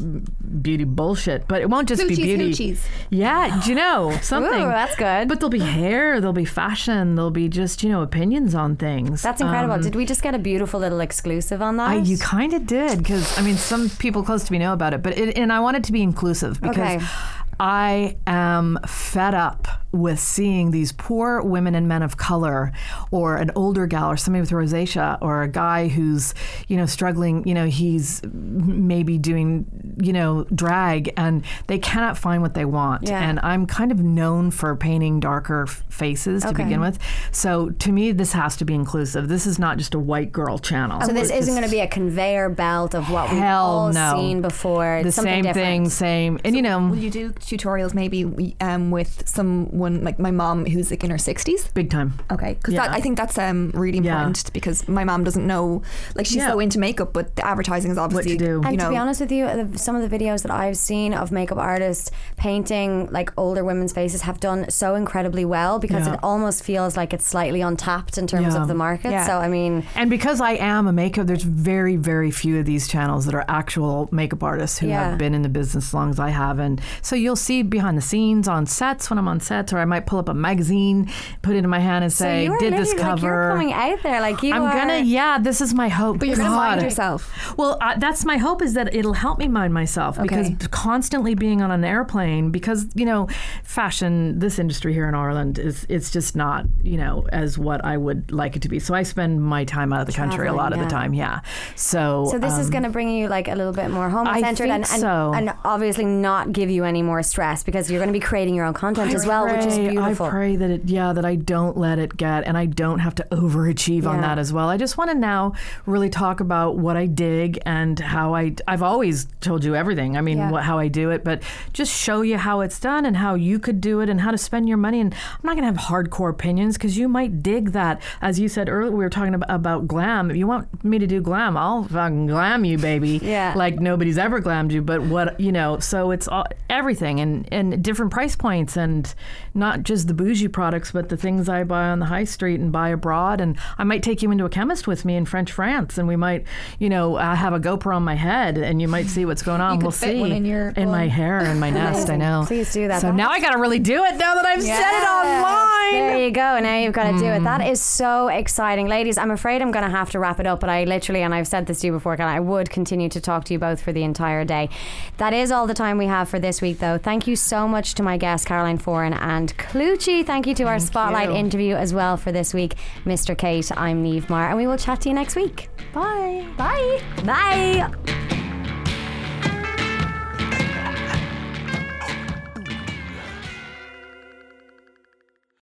beauty bullshit. But it won't just be beauty. hoochies. Yeah, do you know something? Ooh, that's good. But there'll be hair, there'll be fashion, there'll be just, you know, opinions on things. That's incredible. Um, Did we just get a beautiful little exclusive on that? I, you kind of did because I mean some people close to me know about it, but it, and I want it to be inclusive because Okay. I am fed up with seeing these poor women and men of color, or an older gal, or somebody with rosacea, or a guy who's you know struggling. You know he's maybe doing you know drag, and they cannot find what they want. Yeah. And I'm kind of known for painting darker faces to Okay. begin with. So to me, this has to be inclusive. This is not just a white girl channel. so this isn't going to be a conveyor belt of what we've all no. seen before. the It's something same different. thing, same, and you know, Will you do tutorials maybe um, with some someone like my mom who's like in her sixties. Big time. Okay, because Yeah. I think that's um really Yeah. important because my mom doesn't know like she's Yeah. so into makeup, but the advertising is obviously do. You And know, to be honest with you, some of the videos that I've seen of makeup artists painting like older women's faces have done so incredibly well because Yeah. it almost feels like it's slightly untapped in terms Yeah. of the market. Yeah. So I mean, And because I am a makeup, there's very, very few of these channels that are actual makeup artists who Yeah. have been in the business as long as I have. And so you'll see behind the scenes on sets when I'm on sets, or I might pull up a magazine, put it in my hand, and say, are "Did this literally, like, cover?" you're coming out there like you I'm are. gonna, yeah. This is my hope. but you're gonna God. find yourself. Well, uh, that's my hope is that it'll help me mind myself because constantly being on an airplane, because you know, fashion, this industry here in Ireland is it's just not you know as what I would like it to be. So I spend my time out of the country a Traveling, lot of the time. Yeah. So So this is um, going to bring you like a little bit more home centered and, and, so. and obviously not give you any more stress because you're going to be creating your own content as well, which is beautiful. I pray that it, yeah, that I don't let it get, and I don't have to overachieve on that as well. I just want to now really talk about what I dig and how I. I've always told you everything. I mean, Yeah. what, how I do it, but just show you how it's done and how you could do it and how to spend your money. And I'm not going to have hardcore opinions because you might dig that. As you said earlier, we were talking about, about glam. If you want me to do glam, I'll fucking glam you, baby. Yeah. Like nobody's ever glammed you, but what you know. So it's all, everything and and different price points and not just the bougie products, but the things I buy on the high street and buy abroad. And I might take you into a chemist with me in French France, and we might, you know, uh, have a GoPro on my head, and you might see what's going on. We'll see in your my hair and my nest. I know. Please do that. So now I got to really do it now that I've said it online. There you go. Now you've got to do it. That Mm. so exciting. Ladies, I'm afraid I'm going to have to wrap it up, but I literally, and I've said this to you before, Ken, I would continue to talk to you both for the entire day. That is all the time we have for this week, though. Thank you so much to my guests, Caroline Foran and Clucci. Thank you to our Spotlight you. interview as well for this week, Mr. Kate. I'm Niamh Maher, and we will chat to you next week. Bye. Bye. Bye.